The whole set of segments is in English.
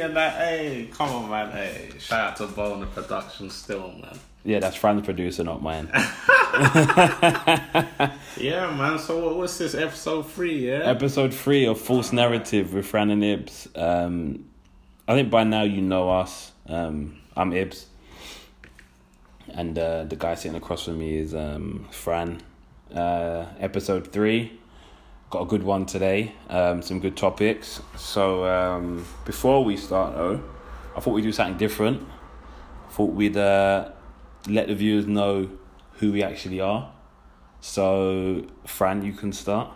and that. Hey, come on, man. Hey, shout out to Bone Production still, man. Yeah, that's Fran's producer, not mine. Yeah, man. So what, what's this episode three? Yeah. Episode three of False Narrative with Fran and Ibs. Um, I think by now you know us. Um, I'm Ibs. And uh, the guy sitting across from me is um, Fran. Uh, episode three. Got a good one today. Um, some good topics. So um, before we start, though, I thought we'd do something different. I thought we'd uh, let the viewers know who we actually are. So, Fran, you can start.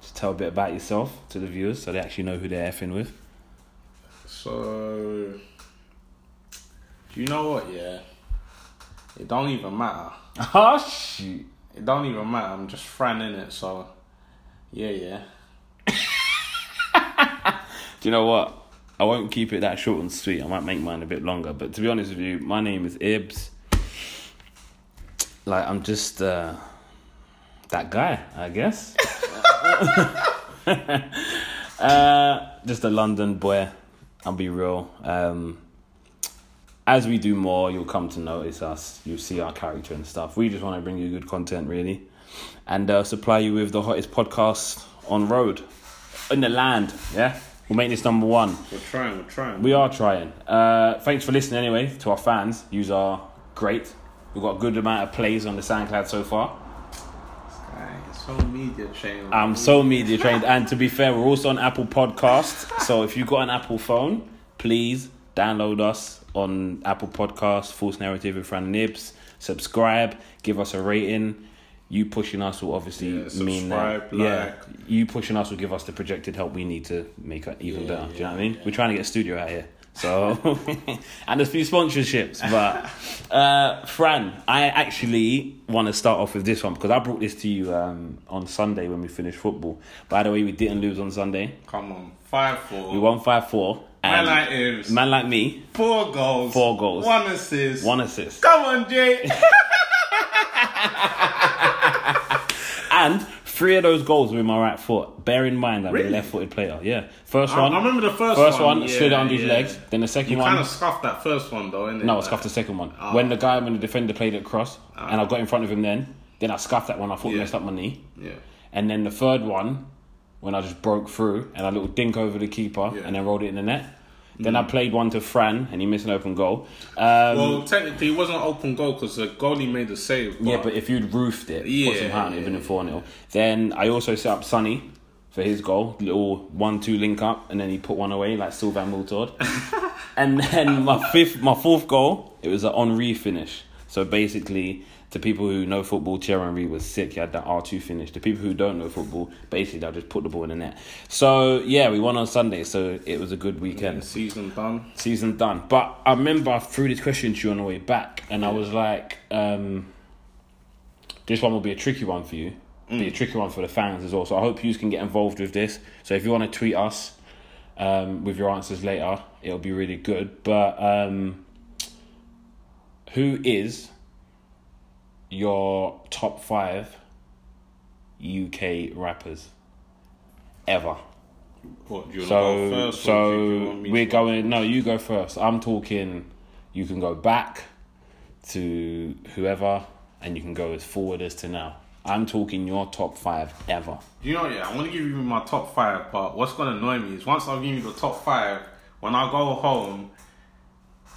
Just tell a bit about yourself to the viewers so they actually know who they're effing with. So, do you know what? Yeah, it don't even matter. Oh, shoot. It don't even matter. I'm just Fran in it. So, yeah, yeah. Do you know what? I won't keep it that short and sweet. I might make mine a bit longer. But to be honest with you, my name is Ibs. Like, I'm just uh, that guy, I guess. uh, just a London boy. I'll be real. Um, as we do more, you'll come to notice us. You'll see our character and stuff. We just want to bring you good content, really, and uh, supply you with the hottest podcast on road in the land. Yeah, we'll make this number one. We're trying. We're trying. We are trying. Uh, thanks for listening anyway to our fans. You are great. We've got a good amount of plays on the SoundCloud so far. So media trained. I'm so media trained, and to be fair, we're also on Apple Podcast. So if you've got an Apple phone, please download us on Apple Podcast, False Narrative with Fran Nibs. Subscribe, give us a rating. You pushing us will obviously Yeah, mean that. subscribe, Yeah, you pushing us will give us the projected help we need to make it even Yeah, better. Do you know what I mean? We're trying to get a studio out here. So, and a few sponsorships. But, uh, Fran, I actually want to start off with this one because I brought this to you um, on Sunday when we finished football. By the way, we didn't lose on Sunday. Come on, five four. We won 5 4. Man like Ibs. man like me, Four goals. Four goals. One assist. one assist. Come on, Jay. And three of those goals were in my right foot. Bear in mind, I'm Really? a left footed player. Yeah. First I- one. I remember the first First one, one, yeah, slid it under his yeah. legs. Then the second you one. You kind of scuffed that first one though, innit? No, I scuffed the second one. Ah. When the guy, when the defender played it across, and I got in front of him then, then I scuffed that one. I thought Yeah. messed up my knee. Yeah. And then the third one, when I just broke through and I little dink over the keeper Yeah. And then rolled it in the net. Then I played one to Fran and he missed an open goal. Um, Well, technically, it wasn't an open goal because the goalie made the save. yeah, but if you'd roofed it, put Yeah, some height, on it, it'd a 4 0. Then I also set up Sonny for his goal, little 1 2 link up, and then he put one away like Sylvain Wiltord. and then my fifth, my fourth goal, it was an Henry finish. So basically, to people who know football, Thierry Henry was sick. He had that R2 finish. To people who don't know football, basically, they'll just put the ball in the net. So, yeah, we won on Sunday, so it was a good weekend season done. season done. But I remember I threw this question to you on the way back, and I was like, um, this one will be a tricky one for you. Be a tricky one for the fans as well. So I hope you can get involved with this. So if you want to tweet us um, with your answers later, it'll be really good. But um, who is your top five UK rappers ever? What, do you want to So, go so do you want me we're going. No, you go first. I'm talking. You can go back to whoever, and you can go as forward as to now. I'm talking your top five ever. You know, yeah, I'm gonna give you my top five, but what's gonna annoy me is once I give you the top five, when I go home,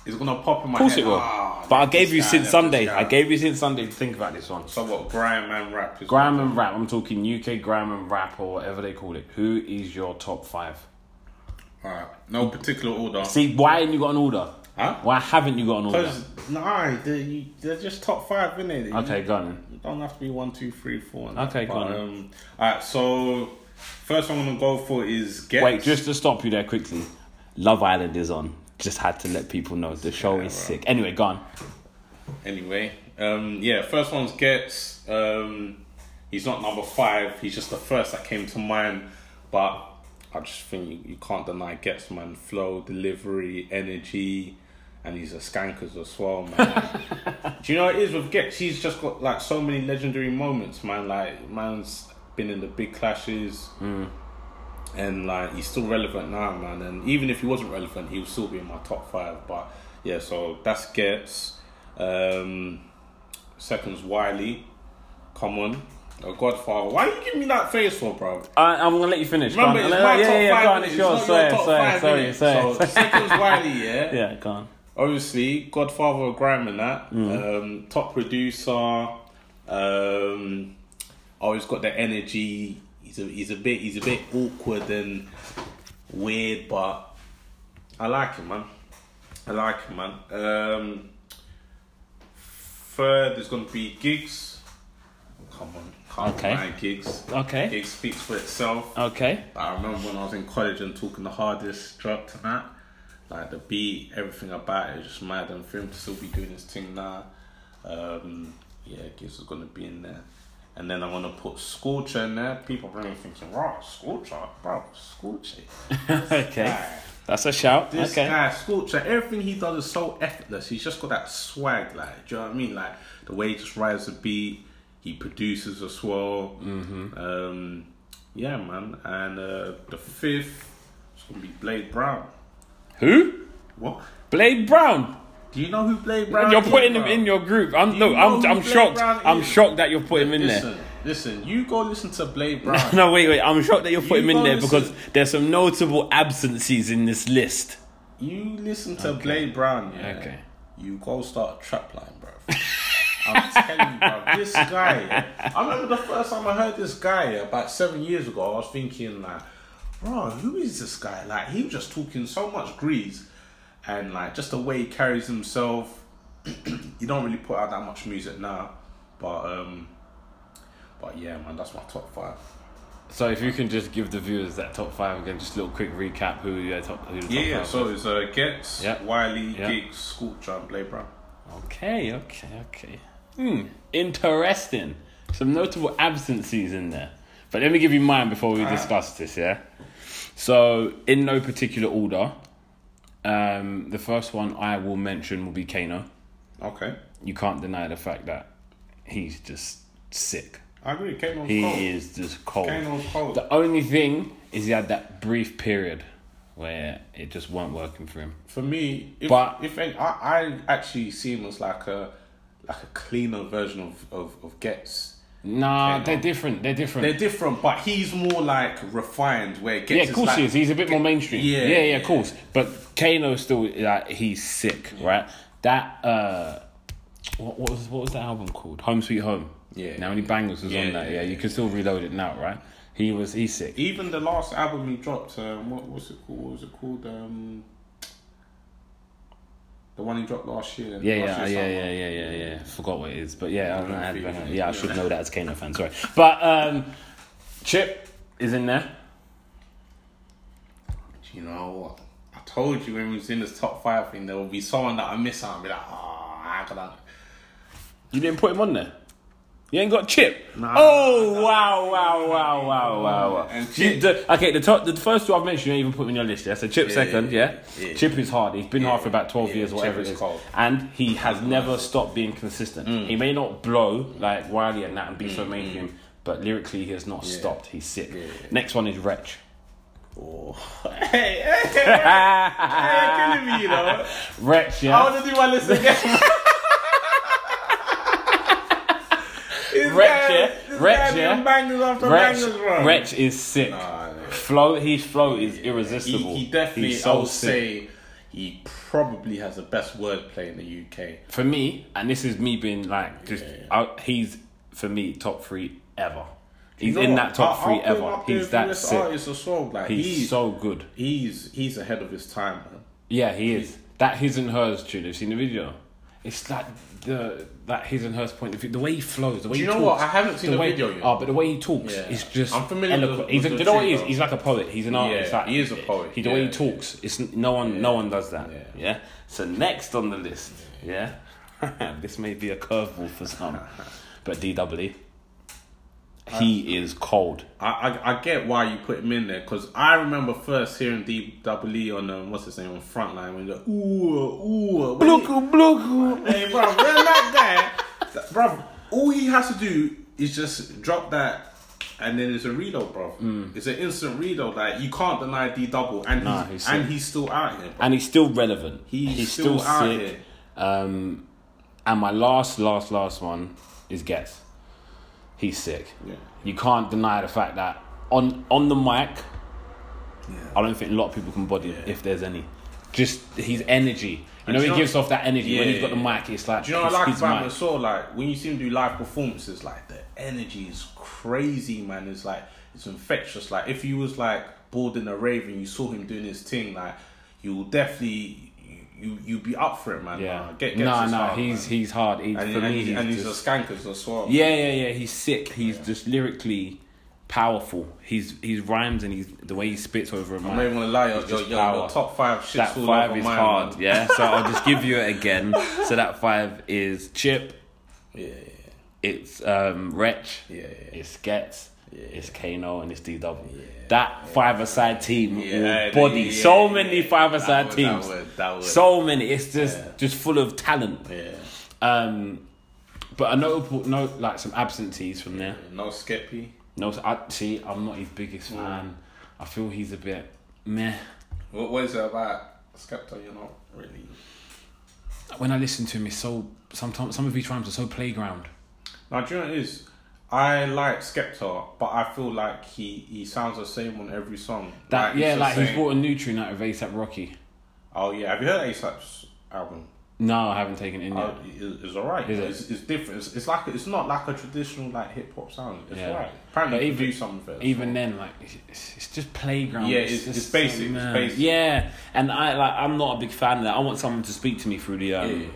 it's gonna pop in my Of course head. it will. "Ah, but I gave you guy, since Sunday. I gave you since Sunday to think about this one. So what? Grime and rap is Grime and rap. I'm talking UK grime and rap or whatever they call it. Who is your top five? Alright, no particular order. See, why haven't you got an order? Huh? Why haven't you got an order? Because nah, they're, you, they're just top five, innit? Okay, You, go on. you don't have to be one, two, three, four. and that, Okay, go but, on. Um, alright, so first one I'm gonna go for is Ghetts. Wait, just to stop you there quickly. Love Island is on. Just had to let people know the show Yeah, is sick. Anyway, gone. Anyway, um, yeah, first one's Ghetts. Um, he's not number five. He's just the first that came to mind. But I just think you, you can't deny Ghetts, man. Flow, delivery, energy, and he's a skankers as well, man. Do you know what it is with Ghetts? He's just got like so many legendary moments, man. Like man's been in the big clashes. And like he's still relevant now, man. And even if he wasn't relevant, he would still be in my top five. But yeah, so that's Ghetts. Um, second's Wiley. Come on. A Godfather. Why you giving me that face for, bro? I, I'm gonna let you finish. Remember, it's Uh, my yeah, top yeah, five. go on, innit? it's It's not Sorry, your top sorry, five, sorry. So second's Wiley, yeah. Yeah, go on. Obviously, Godfather of Grime and that. Mm. Um, top producer. Um, always got the energy. He's a he's a bit he's a bit awkward and weird, but I like him, man. I like him, man. Um, third is gonna be Giggs. Come on, can't Okay. Giggs. Okay. Giggs speaks for itself. Okay. I remember when I was in college and talking the hardest dropped to that. Like the beat, everything about it is just mad and for him to still be doing his thing now. Um, yeah, Giggs is gonna be in there. And then I'm gonna put Scorcher in there. People are really thinking, right, Scorcher, bro, Scorcher. okay. Guy. That's a shout. This okay. guy, Scorcher, everything he does is so effortless. He's just got that swag, like, do you know what I mean? Like the way he just rides the beat, he produces as well. Mm-hmm. Um, yeah, man. And uh, the fifth is gonna be Blade Brown. Who? What? Blade Brown. Do you know who Blade Brown? You're putting him in your group. I'm no. I'm I'm shocked. Brown I'm shocked that you're putting him in listen, there. Listen, you go listen to Blade Brown. No, wait, wait. I'm shocked that you're putting You him in there listen- because there's some notable absences in this list. You listen to Blade Brown, yeah. Okay. You go start a trap line, bro. I'm telling you, bro. This guy, yeah, I remember the first time I heard this guy yeah, about seven years ago. I was thinking like, bro, who is this guy? Like he was just talking so much grease, and like just the way he carries himself. he don't really put out that much music now, but um, but yeah, man, that's my top five. So if you can just give the viewers that top five again, just a little quick recap who your top who the top Yeah, yeah. five So was. it's uh, Ghetts, Yeah. Wiley, Yeah. Giggs, Scorcher, and Blade Brown. Okay, okay, okay. Hmm, interesting. Some notable absences in there. But let me give you mine before we discuss this, yeah? So, in no particular order, um, the first one I will mention will be Kano. Okay, You can't deny the fact that he's just sick. I agree. Kano's He cold. is just cold. Kano's cold. The only thing is he had that brief period where it just weren't working for him. For me, if, But- if any, I, I actually see him as like a like a cleaner version of of, of Ghetts. Nah, they're different. They're different. They're different, but he's more like refined. Where Ghetts Yeah, of course like, he is. He's a bit more mainstream. Yeah, Yeah, yeah, yeah. of course. But Kano still like he's sick, right? That uh what, what was what was that album called? Home Sweet Home. Yeah. Now many bangers was Yeah, on that. yeah, Yeah, you can still reload it now, right? He was he's sick. Even the last album he dropped, um, what was it called? What was it called? Um, the one he dropped last year. Yeah, last yeah, year's yeah, summer. yeah, yeah, yeah, yeah. Forgot what it is, but yeah, I, don't know I, if yeah, I should know that as Kano fan. Sorry, but um, Chip is in there. Do you know what? I told you when we was in this top five thing, there will be someone that I miss out and be like, oh, I gotta. You didn't put him on there. You ain't got Chip. Nah. oh wow, wow, wow, wow, wow, wow. And Chip- the- okay, the top, the first two I've mentioned, you ain't even put him in your list. Yeah, so Chip Yeah, second. Yeah. yeah. Chip is hard. He's been hard for about twelve Yeah, years, whatever it is cold. and he has never stopped being consistent. Mm. He may not blow like Wiley and that and be so mainstream, but lyrically he has not stopped. He's sick. Yeah. Next one is Wretch. Oh. hey, hey, hey, hey, killing me, you know. Wretch, I yeah. want to do my list again. This Wretch, guy- yeah. this Wretch, guy yeah. Bangers after Wretch, bangers, bro. Wretch is sick. Nah, no. Flow, his flow is He, irresistible. he definitely, He's I so would sick. say, he probably has the best wordplay in the UK. for me, and this is me being like, just I, he's for me top three ever. He's You know in what? that top I'll- three I'll put him ever. He's that US sick. artists as well. Like, He's, he's, so good. he's he's ahead of his time, man. Yeah, he is. That his and hers tune. Have you seen the video? It's that the that his and hers point of view. The way he flows, the way Do you he know talks, what? I haven't seen the way, video yet. Oh, but the way he talks Yeah. is just. I'm familiar with eloquent. the- He's a, you know what he is? He's like a poet. He's an artist. Yeah, like, he is a poet, He, the way he talks, it's no one. No one does that. Yeah. Yeah. So next on the list, yeah, this may be a curveball for some, but D He is cold. I, I I get why you put him in there because I remember first hearing D Double E on um, what's his name on Frontline when the ooh ooh he- bloku. Hey, bro, when that guy, bro, all he has to do is just drop that and then it's a reload, bro. It's an instant reload. Like you can't deny D double, and Mm. Nah, he's, he's and he's still out here. Bro. and he's still relevant. He's still out sick. here. Um, and my last, last, last one is Ghetts. He's sick. Yeah. You can't deny the fact that on on the mic, Yeah. I don't think a lot of people can body Yeah. if there's any. Just his energy. You know, he gives off that energy when he's got the mic. It's like Do you know what I like about him mic. Like when you see him do live performances, like the energy is crazy, man. It's like it's infectious. Like if you was like bored in a rave and you saw him doing his thing, like you will definitely you you be up for it, man. Yeah. Nah, get, get no, hard, he's man. he's hard. He, and, for and, me, he's, and he's just- a skankers as well. Yeah, yeah, yeah. He's sick. He's just lyrically powerful. He's he's rhymes and he's the way he spits over a I'm not mic. even gonna lie, your, It's your, just your, power. your top five shits That five is mine, hard, man. yeah. So I'll just give you it again. So that five is Chip. Yeah, It's um, Wretch. yeah, yeah. It's Skets. Yeah. It's Kano and it's D double. That five aside team Yeah, will body yeah, so many yeah. five That aside would- teams. That would, that would. So many. It's just Yeah. just full of talent. yeah. Um, but a notable note, like some absentees from there. No Skeppy. No, I see. I'm not his biggest fan. I feel he's a bit meh. What, what is it about Skepta? You're not really. When I listen to him, it's so sometimes some of his rhymes are so playground. Now, do you know what it is? I like Skepta, but I feel like he, he sounds the same on every song. That it's yeah, like he's brought a nutrient out of ASAP Rocky. Oh yeah, have you heard ASAP's album? No, I haven't taken it in yet. Oh, it- it's alright. Is it? It's, it's different. It's, it's like it's not like a traditional like hip hop sound. It's Yeah. alright. Apparently, even- do something. Even then, like it's, it's just playground. Yeah, it's- just it's basic, it's basic. Yeah, and I like I'm not a big fan of that. I want someone to speak to me through the um, Yeah.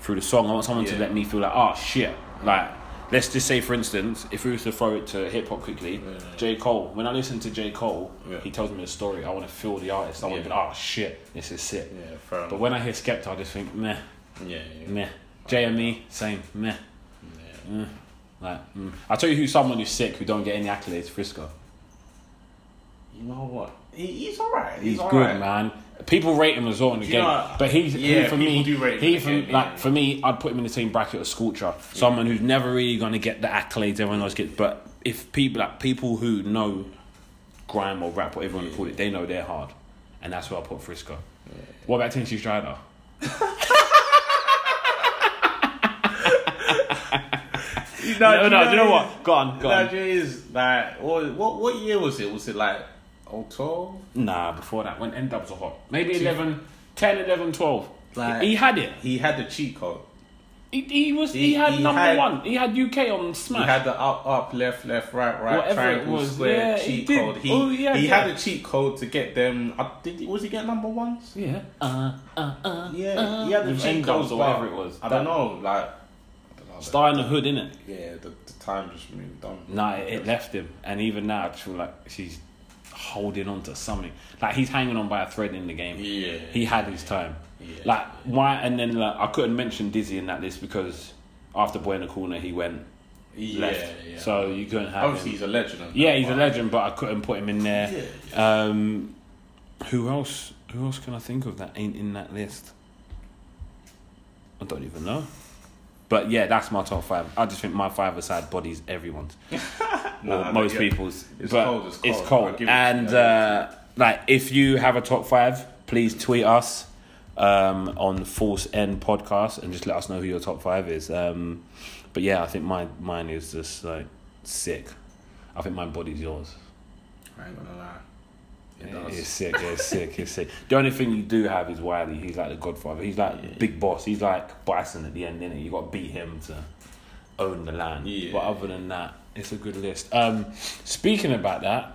through the song. I want someone to let me feel like, oh shit, like. Let's just say, for instance, if we were to throw it to hip hop quickly, Yeah. J. Cole. When I listen to J. Cole, Yeah. he tells me the story. I want to feel the artist. I want to be like, oh shit, this is sick. Yeah, fair But when I hear Skepta, I just think, meh, Yeah, yeah. meh. JME, same, meh. yeah. Mm. Like, mm. I'll tell you who's someone who's sick who don't get any accolades. Frisco. You know what? He, he's alright. He's, He's, good, alright. man. People rate him as well in the game, know but he's Yeah, he, for me. do rate him he for game, like yeah. for me, I'd put him in the same bracket as Scorcher. Someone who's never really gonna get the accolades everyone else gets. But if people like people who know grime or rap, whatever you want to call it, they know they're hard, and that's where I put Frisco. What about Tinchy Stryder? No, no, do you know what? Go on, go Nah, on. do you know is like what, what what year was it? Was it like oh twelve? Nah, before that, when N-Dubz were hot. Maybe 11, 10, 11, 12. Like- he had it. He had the cheat code. He, he was. He, He- had he number had- one. He had UK on Smash. He had the up, up, left, left, right, right, Whatever it triangle, was, square, yeah, cheat did. code. He, Oh, yeah, he yeah. had a cheat code to get them. Uh, did he, was he get number ones? yeah. Uh, uh, uh. Yeah, uh, he had the with cheat codes or whatever it was. I don't know, like. I don't Star in the hood, innit? Yeah, the, the time just moved on. Nah, it, it left him, and even now I just feel like she's holding on to something. Like he's hanging on by a thread in the game. Yeah. He had his time. Yeah. Like why? And then like, I couldn't mention Dizzee in that list because after Boy in the Corner he went yeah, left. yeah. So you couldn't have obviously him. he's a legend. Yeah, he's a legend, but I couldn't put him in there. Yeah, Um, who else? Who else can I think of that ain't in that list? I don't even know. But yeah, that's my top five. I just think my five aside bodies everyone's or most yeah. people's. It's but cold, it's It's cold. cold. It- And yeah, uh, like, if you have a top five, please tweet us um, on Force N podcast and just let us know who your top five is. Um, but yeah, I think my mine is just like sick. I think my body's yours. I ain't gonna lie. It does. It's sick, yeah, it's sick, it's sick. The only thing you do have is Wiley. He's like the godfather. He's like Yeah. big boss. He's like Bison at the end, innit? You got to beat him to own the land. Yeah. But other than that, it's a good list. Um, speaking about that,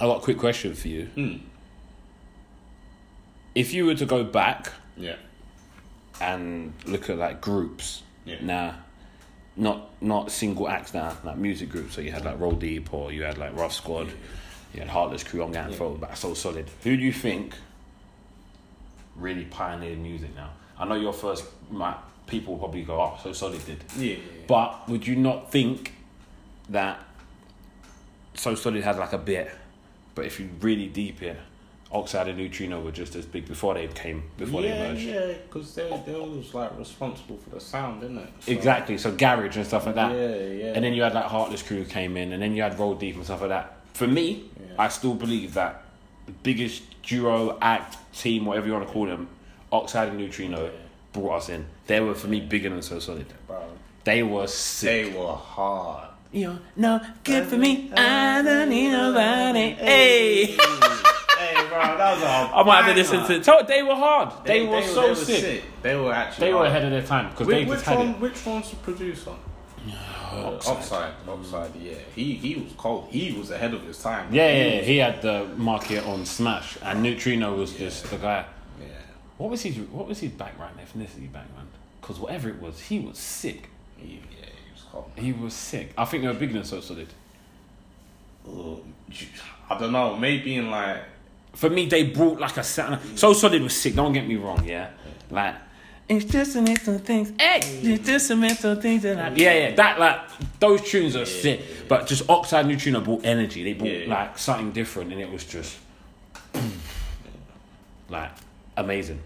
I got a quick question for you. Hmm. If you were to go back Yeah. and look at like groups, Yeah. now, not not single acts now, like music groups. So you had like Roll Deep or you had like Ruff Sqwad. Had Heartless Crew. I'm getting Yeah. thrown back so solid. Who do you think really pioneered music now? I know your first like, people probably go, "Oh, so solid did," Yeah. but would you not think that so solid had like a bit? But if you really deep it, Oxide and Neutrino were just as big before they came before yeah, they merged. yeah, because they they was like responsible for the sound, didn't it? So- Exactly. So garage and stuff like that. Yeah, yeah. And then you had like Heartless Crew came in, and then you had Roll Deep and stuff like that. For me, Yeah. I still believe that the biggest duo act team, whatever you want to call them, Oxide and Neutrino, Yeah. brought us in. They were for me bigger than So Solid. Bro, They were sick. they were hard. You're no good for me. I don't need nobody. Hey. hey, bro, that was a I might have to listen to. So they were hard. They, were so they were sick. They were actually. They were ahead of their time because they Which, just which had one? it. Which one's the producer? Uh, Oxide. Oxide. Oxide. Yeah, he he was cold. He was ahead of his time. Yeah, He yeah, yeah, was- he had the market on Smash, and Neutrino was just the guy. yeah. What was his What was his background, ethnicity background? Because whatever it was, he was sick. He, yeah, he was cold. He was sick. I think they were bigger than So Solid. Ugh, I don't know. Maybe in like For me, they brought like a. So Solid was sick. Don't get me wrong. Yeah, like it's just some mental things. Hey, it's just some mental things. That I, yeah, yeah. That like those tunes are sick. But just Oxide Neutrino brought energy. They brought Yeah, yeah. like something different, and it was just like amazing.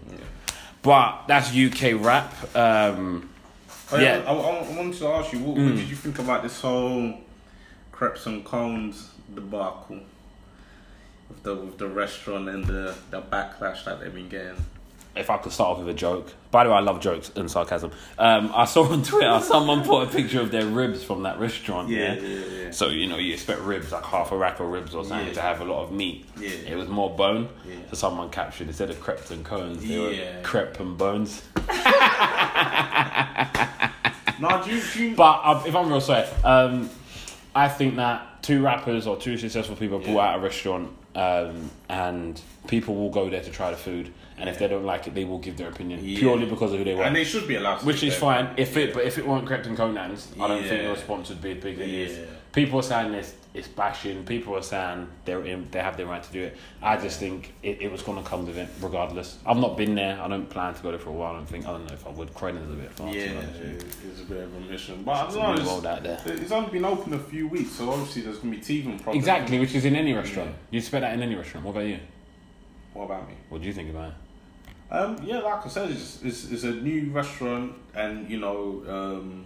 But that's UK rap. Um, Oh, Yeah. yeah, I, I, I wanted to ask you, what, what did you think about this whole crepes and cones debacle with the with the restaurant and the the backlash that they've been getting? If I could start off with a joke. By the way, I love jokes and sarcasm. Um, I saw on Twitter someone put a picture of their ribs from that restaurant. Yeah. Yeah, yeah, yeah. So you know you expect ribs like half a rack of ribs or something to have a lot of meat. Yeah. It was more bone. Yeah. So someone captured instead of crepes and cones, they were crepe and bones. No, do you, do you, But um, if I'm real sorry, um, I think that two rappers or two successful people brought Yeah. out a restaurant, um, and people will go there to try the food, and if they don't like it, they will give their opinion Yeah. purely because of who they were. and they should be allowed to. Which is fine if it, Yeah. but if it weren't Krept and Konan's, I don't think the response would be as big as it is. Yeah. People are saying this, it's bashing. People are saying they're in, they have the right to do it. I just think it, it was going to come with it regardless. I've not been there. I don't plan to go there for a while. I don't think I don't know if I would. Croydon's a bit far. Yeah, you. it's a bit of a mission, but I It's don't a know. It's, out there. it's only been open a few weeks, so obviously there's gonna be teething problems. Exactly, which is in any restaurant. You'd expect that in any restaurant. What about you? What about me? What do you think about it? Um, yeah, like I said, it's, it's, it's a new restaurant, and you know, um,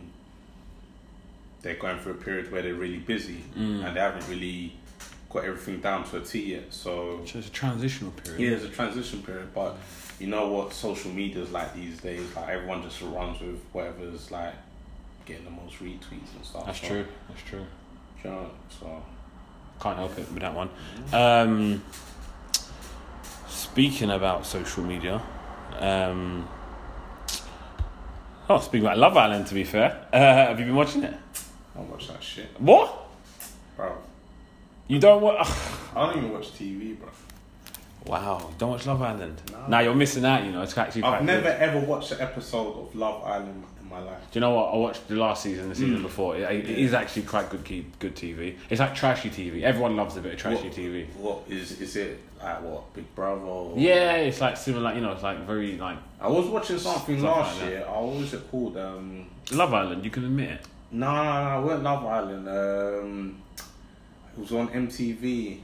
they're going through a period where they're really busy, Mm. and they haven't really got everything down to a T yet. So So it's a transitional period. yeah, it's a transition period, but you know what social media is like these days. Like everyone just runs with whatever's like getting the most retweets and stuff. That's so, true. That's true. you know, so Can't help it with that one. Um, speaking about social media, um, oh, speaking about Love Island, to be fair, uh, have you been watching it? I don't watch that shit, What? bro. You don't watch? I don't even watch TV, bro. Wow, you don't watch Love Island? No. Now you're missing out. You know, it's actually I've never good. ever watched an episode of Love Island my life. Do you know what? I watched the last season, the Mm. season before. It, it is actually quite good, keep, good TV. It's like trashy TV. Everyone loves a bit of trashy What- TV. What is is it like? What Big Brother? or- Yeah, it's like similar. Like, You know, it's like very like I was watching something last like year. I was it called? Um, Love Island. You can admit it. no, no, no, it wasn't Love Island. Um, it was on MTV.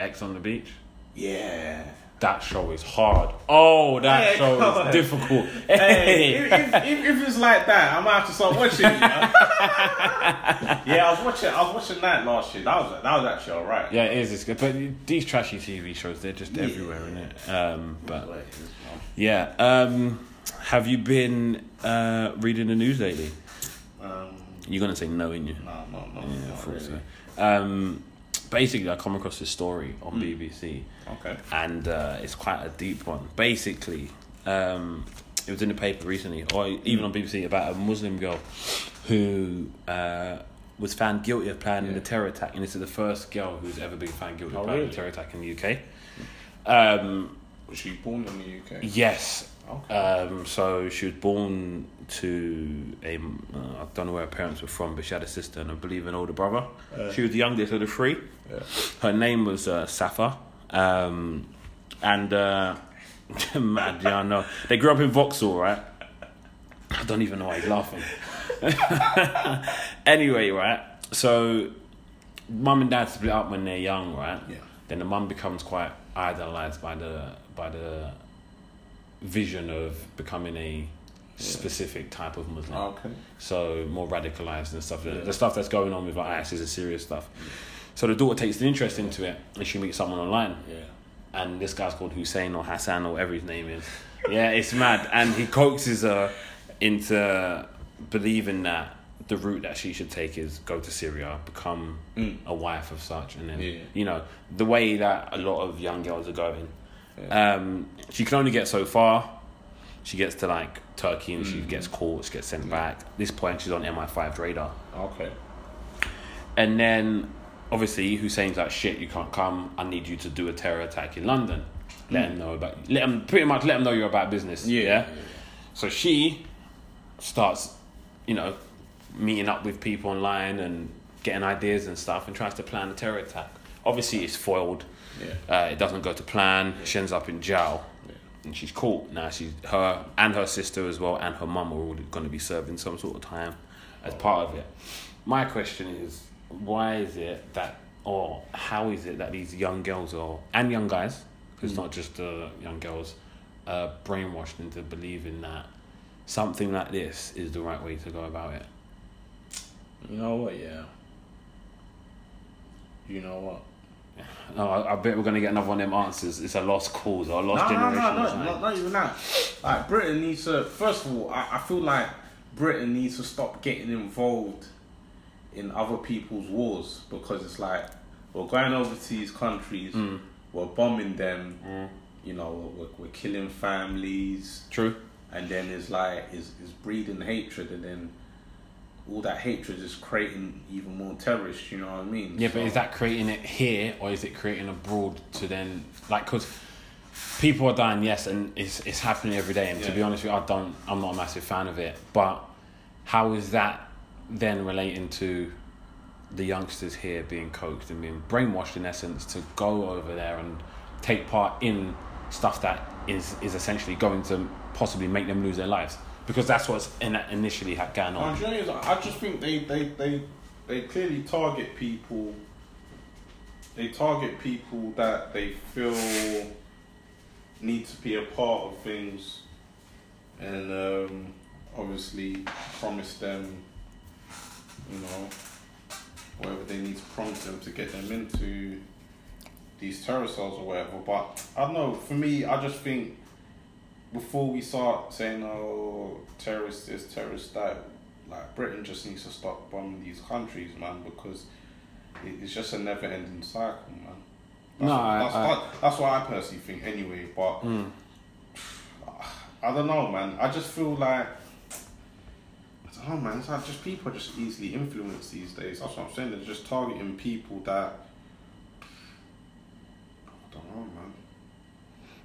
X on the beach. Yeah. That show is hard. Oh, that Hey, show is difficult. Hey, if, if, if, it's like that, I might have to start watching it. Yeah, I was watching. I was watching that last year. That was that was actually alright. yeah, it is. It's good. But these trashy TV shows, they're just Yeah. everywhere, innit? Um, but yeah. Um, have you been uh, reading the news lately? Um, You're gonna say no, ain't you? no, no, no. Yeah, not really. so. Um, basically, I come across this story on Hmm. BBC, Okay. and uh, it's quite a deep one. Basically, um, it was in the paper recently, or even on BBC, about a Muslim girl who uh, was found guilty of planning Yeah. the terror attack, and this is the first girl who's ever been found guilty Oh, of planning really? the terror attack in the UK. Um, Was she born in the UK? yes. Okay. Um, so she was born to a uh, I don't know where her parents were from, but she had a sister and I believe an older brother. Uh. she was the youngest of the three. Yeah. Her name was uh, Safa, um, and uh, mad, yeah, I know. They grew up in Vauxhall, right? I don't even know why he's laughing. anyway, right? So, mum and dad split up when they're young, right? Yeah. then the mum becomes quite idolized by the by the vision of becoming a specific type of Muslim. Okay. So more radicalized and stuff. The- Yeah. The stuff that's going on with like ISIS is a serious stuff. So the daughter takes an interest into it, and she meets someone online, Yeah. and this guy's called Hussein or Hassan or whatever his name is. Yeah, it's mad, and he coaxes her into believing that the route that she should take is go to Syria, become Mm. a wife of such, and then Yeah. you know the way that a lot of young girls are going. Yeah. Um, she can only get so far. She gets to like Turkey and she Mm. gets caught. She gets sent back. At this point, she's on MI5's radar. Okay. And then, obviously, Hussein's like, "Shit, you can't come. I need you to do a terror attack in London. Let him know about. Let him pretty much let him know you're about business. Yeah. yeah? So she starts, you know, meeting up with people online and getting ideas and stuff, and tries to plan a terror attack. Obviously, it's foiled. Yeah. Uh, it doesn't go to plan. She ends up in jail, Yeah. and she's caught. Now she's her and her sister as well, and her mum are all going to be serving some sort of time as part of it. My question is, why is it that, or how is it that these young girls are and young guys, it's not just uh, young girls, uh, brainwashed into believing that something like this is the right way to go about it? You know what? Yeah. You know what? No, I, I bet we're gonna get another one of them answers. It's a lost cause or a lost no, no, generation. no, or no, something. not, not even that. Like Britain needs to. First of all, I, I feel like Britain needs to stop getting involved in other people's wars because it's like we're going over to these countries, Mm. we're bombing them. Mm. You know, we're, we're killing families, True. and then it's like it's, it's breeding hatred, and then all that hatred is creating even more terrorists. You know what I mean? Yeah, but is that creating it here or is it creating abroad to then like because people are dying, yes, and it's it's happening every day. And to be honest with you, I don't, I'm not a massive fan of it. But how is that then relating to the youngsters here being coaxed and being brainwashed in essence to go over there and take part in stuff that is is essentially going to possibly make them lose their lives because that's what's in, initially going on. I just think they, they, they, they clearly target people. They target people that they feel need to be a part of things, and um, obviously promise them, you know, whatever they need to prompt them to get them into these terror cells or whatever. But I don't know. For me, I just think before we start saying oh terrorist this terrorist that like britain just needs to stop bombing these countries man because it's just a never ending cycle man that's, No, what, I- that's, I- that- that's what i personally think anyway but Mm. i don't know man i just feel like Know, man. It's like just people are just easily influenced these days. That's what I'm saying. They're just targeting people that I don't know, man.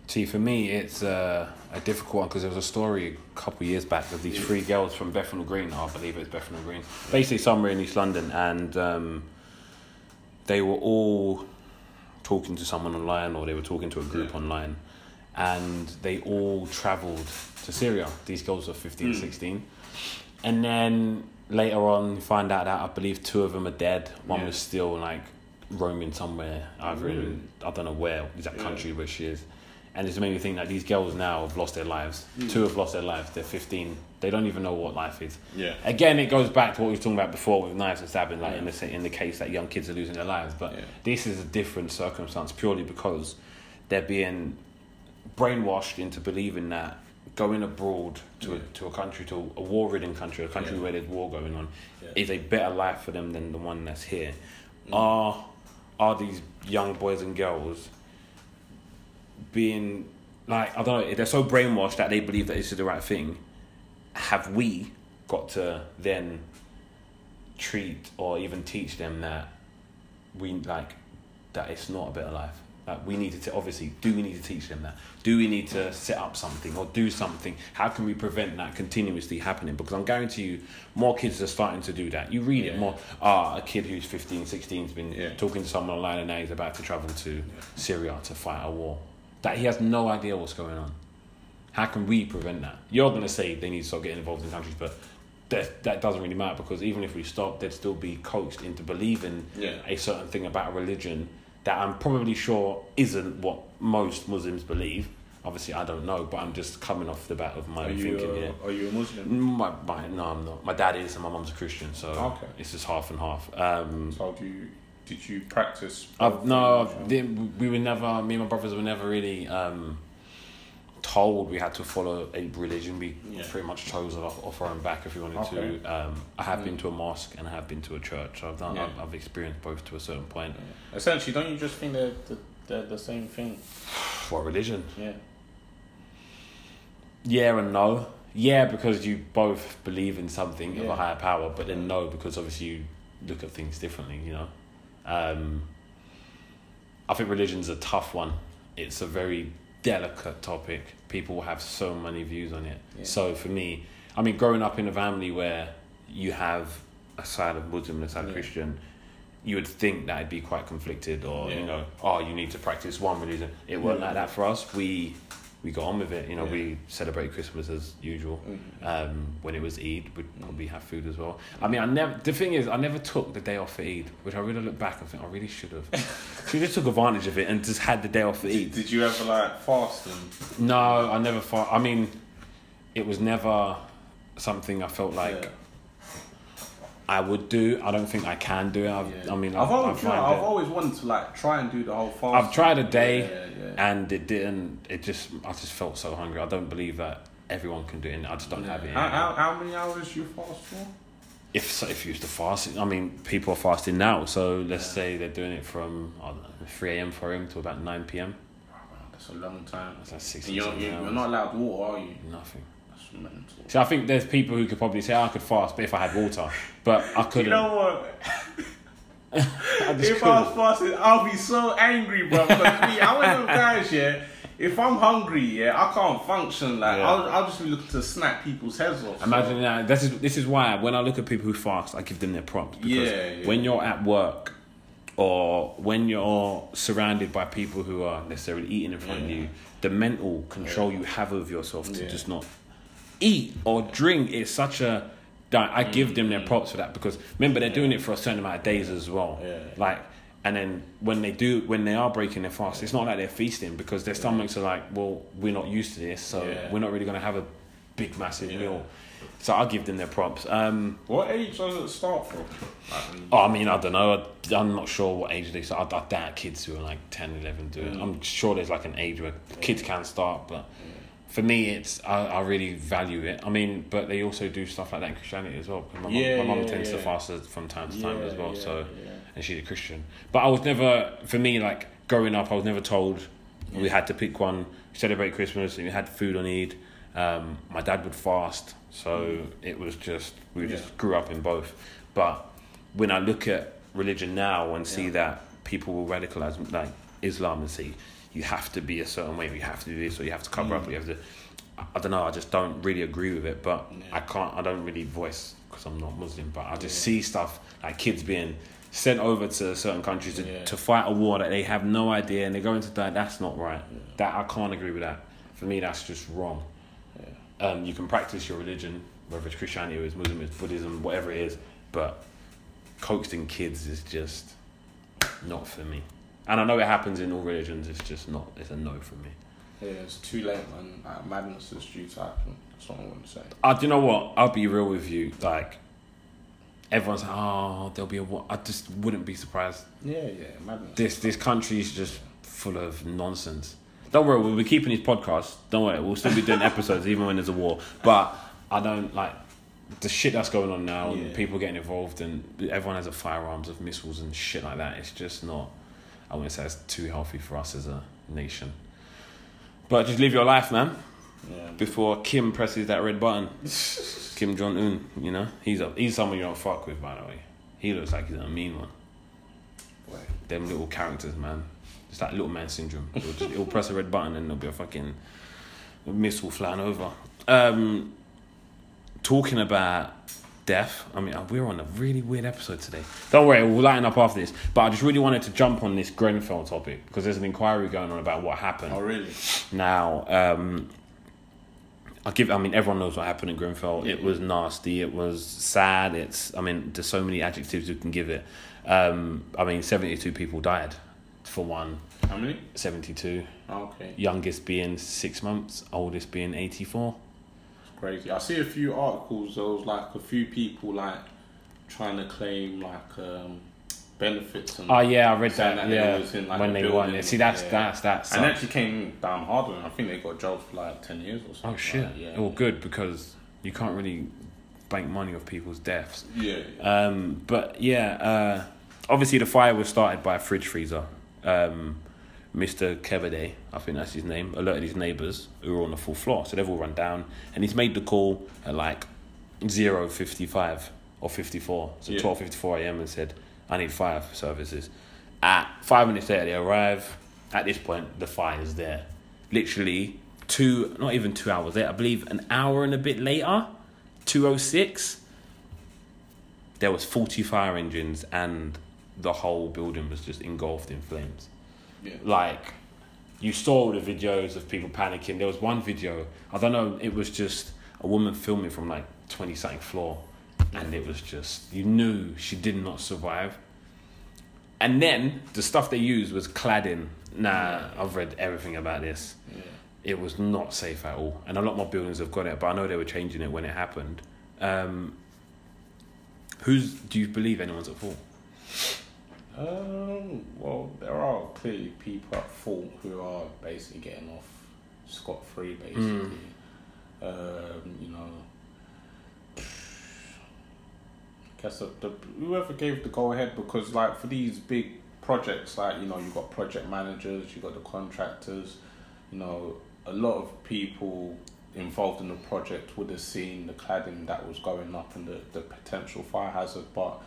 See, for me, it's uh, a difficult one because there was a story a couple of years back of these three girls from Bethnal Green. I believe it's Bethnal Green, basically somewhere in East London, and um, they were all talking to someone online, or they were talking to a group Yeah. online, and they all travelled to Syria. These girls were 15, Mm. 16. And then later on, you find out that I believe two of them are dead. One Yeah. was still like roaming somewhere, either Really? in I don't know where exact Yeah. country where she is. And it's made me think that these girls now have lost their lives. Mm. Two have lost their lives. They're 15. They don't even know what life is. Yeah. Again, it goes back to what we were talking about before with knives and stabbing, like Yeah. in the in the case that young kids are losing their lives. But Yeah. this is a different circumstance purely because they're being brainwashed into believing that going abroad to Yeah. a, to a country to a war-ridden country, a country Yeah. where there's war going on, Yeah. is a better life for them than the one that's here. Mm. Are are these young boys and girls being like I don't know? They're so brainwashed that they believe that this is the right thing. Have we got to then treat or even teach them that we like that it's not a better life? Like we need to obviously do we need to teach them that? Do we need to set up something or do something? How can we prevent that continuously happening? Because I'm guarantee you, more kids are starting to do that. You read it Yeah. more. Ah, a kid who's 15, 16 has been Yeah. talking to someone online and now he's about to travel to Syria to fight a war. That he has no idea what's going on. How can we prevent that? You're going to say they need to start getting involved in countries, but that, that doesn't really matter because even if we stop, they'd still be coaxed into believing Yeah. a certain thing about religion that I'm probably sure isn't what most Muslims believe. Obviously, I don't know, but I'm just coming off the bat of my Are own you, thinking uh, here. are you a Muslim? My, my, no, I'm not. My dad is, and my mum's a Christian, so Okay. it's just half and half. Um, So do you, did you practice? I've, no. We were never. Me and my brothers were never really um, told we had to follow a religion. We Yeah. pretty much chose off, off our own back if we wanted Okay. to. Um, I have Mm. been to a mosque and I have been to a church. So I've done. Yeah. I've, I've experienced both to a certain point. Essentially, don't you just think they're the, they're the same thing? What religion? Yeah. Yeah and no. Yeah, because you both believe in something of a higher power, but then no, because obviously you look at things differently, you know. Um, I think religion's a tough one. It's a very delicate topic. People have so many views on it. Yeah. So for me, I mean, growing up in a family where you have a side of Muslim and a side of Yeah. Christian, you would think that it'd be quite conflicted, or you know, oh, you need to practice one religion. It wasn't like that for us. We we got on with it. You know, Yeah. we celebrate Christmas as usual. Mm. Um, when it was Eid, we'd probably have food as well. I mean, I never. The thing is, I never took the day off for Eid, which I really look back and think I really should have. we just took advantage of it and just had the day off for Did, Eid. did you ever like fast and? No, I never thought. I mean, it was never something I felt like Yeah. I would do. I don't think I can do it. I've, Yeah. I mean, I've I, always, I tried, find I've it- always wanted to like try and do the whole fast. I've tried a day Yeah, and it didn't. It just, I just felt so hungry. I don't believe that everyone can do it. I just don't have it. How, how, how many hours you fast for? if so, if you used to fast, I mean, people are fasting now. So let's say they're doing it from know, three a.m. for him to about nine p.m. That's a long time. That's like six. You're, you're, hours. you're not allowed water, are you? Nothing. Mental. So I think there's people who could probably say "Oh, I could fast, but if I had water, but I couldn't. You know what? I if I was fasting, I'll be so angry, bro. Because me, I'm one of guys, yeah. If I'm hungry, yeah, I can't function. Like Yeah. I'll, I'll just be looking to snap people's heads off. so- Imagine that. This is this is why when I look at people who fast, I give them their props because Yeah, yeah. when you're at work or when you're surrounded by people who are necessarily eating in front of you, the mental control you have of yourself to Yeah. just not eat or drink is such a. I give them their props for that because remember they're doing it for a certain amount of days as well. Yeah. Like, and then when they do, when they are breaking their fast, it's not like they're feasting because their stomachs are like, well, we're not used to this, so Yeah. we're not really going to have a big massive Yeah. meal. So I'll give them their props. Um, What age does it start from? Oh, I mean, I don't know. I, I'm not sure what age they start. I, I doubt kids who are like 10, 11 do it. Mm. I'm sure there's like an age where kids can start, but for me, it's I, I really value it. I mean, but they also do stuff like that in Christianity as well. My Yeah, my mum yeah, tends to fast from time to time as well. yeah, so, yeah. and she's a Christian. But I was never, for me, like growing up, I was never told we had to pick one. Celebrate Christmas and we had food on Eid. Um, my dad would fast, so it was just we just grew up in both. But when I look at religion now and see Yeah. that people will radicalize like Islam and say you have to be a certain way, you have to do this, or you have to cover up, or you have to. I, don't know. I just don't really agree with it, but Yeah. I can't. I don't really voice because I'm not Muslim. But I just Yeah. see stuff like kids being sent over to certain countries to, Yeah. to fight a war that they have no idea and they're going to die. That's not right. That I can't agree with that. For me, that's just wrong. Um, you can practice your religion, whether it's Christianity or it's Muslim, it's Buddhism, whatever it is, but coaxing kids is just not for me. And I know it happens in all religions. It's just not. It's a no for me. Yeah, it's too late, man. Like, madness is due to happen. That's what I want to say. Uh, do you know what? I'll be real with you. Like everyone's like, oh, there'll be a war. I just wouldn't be surprised. Yeah, yeah, madness. This this country is just full of nonsense. Don't worry, we'll be keeping these podcasts. Don't worry, we'll still be doing episodes even when there's a war. But I don't like the shit that's going on now. and People getting involved, and everyone has a firearms of missiles and shit like that. It's just not. I wouldn't say it's too healthy for us as a nation. But just live your life, man. Yeah. Before Kim presses that red button. Kim Jong Un, you know, he's a he's someone you don't fuck with, by the way. He looks like he's a mean one. Boy. Them little characters, man. It's like little man syndrome. It'll, just, it'll press a red button and there'll be a fucking missile flying over. Um, talking about death. I mean, we're on a really weird episode today. Don't worry, we'll lighten up after this. But I just really wanted to jump on this Grenfell topic because there's an inquiry going on about what happened. Oh, really? Now, um, I give. I mean, everyone knows what happened in Grenfell. It was nasty. It was sad. It's. I mean, there's so many adjectives you can give it. Um, I mean, 72 people died for one, How many? 72. Okay, Youngest being six months, oldest being 84. Crazy. I see a few articles. There was like a few people like trying to claim like um, benefits and Oh yeah, I read that. that they yeah, was in, like, when they won it. See, that's yeah. that's that's. and actually came down hard on them. I think they got jobs for like ten years or something. oh shit! Like, yeah. Well, good because you can't really bank money off people's deaths. Yeah. Um, but yeah, uh, obviously the fire was started by a fridge freezer. Um, Mr. Kebede, I think that's his name, alerted his neighbours who were on the full floor, so they've all run down, and he's made the call at like zero fifty five or fifty four, so Yeah. twelve fifty four a.m. and said, "I need fire services." At five minutes later, they arrive. At this point, the fire is there. Literally two, not even two hours later. I believe an hour and a bit later, two oh six there was 40 fire engines and the whole building was just engulfed in flames Yeah. like you saw the videos of people panicking there was one video i don't know it was just a woman filming from like 20 something floor and it was just you knew she did not survive and then the stuff they used was cladding nah i've read everything about this Yeah. it was not safe at all. And a lot more buildings have got it, but I know they were changing it when it happened. Um, who's do you believe anyone's at fault? Um, well, there are clearly people at fault who are basically getting off scot free, basically. Um, you know, I guess the, the, whoever gave the go ahead, because like for these big projects, like you know, you've got project managers, you've got the contractors, you know, a lot of people involved in the project would have seen the cladding that was going up and the, the potential fire hazard, but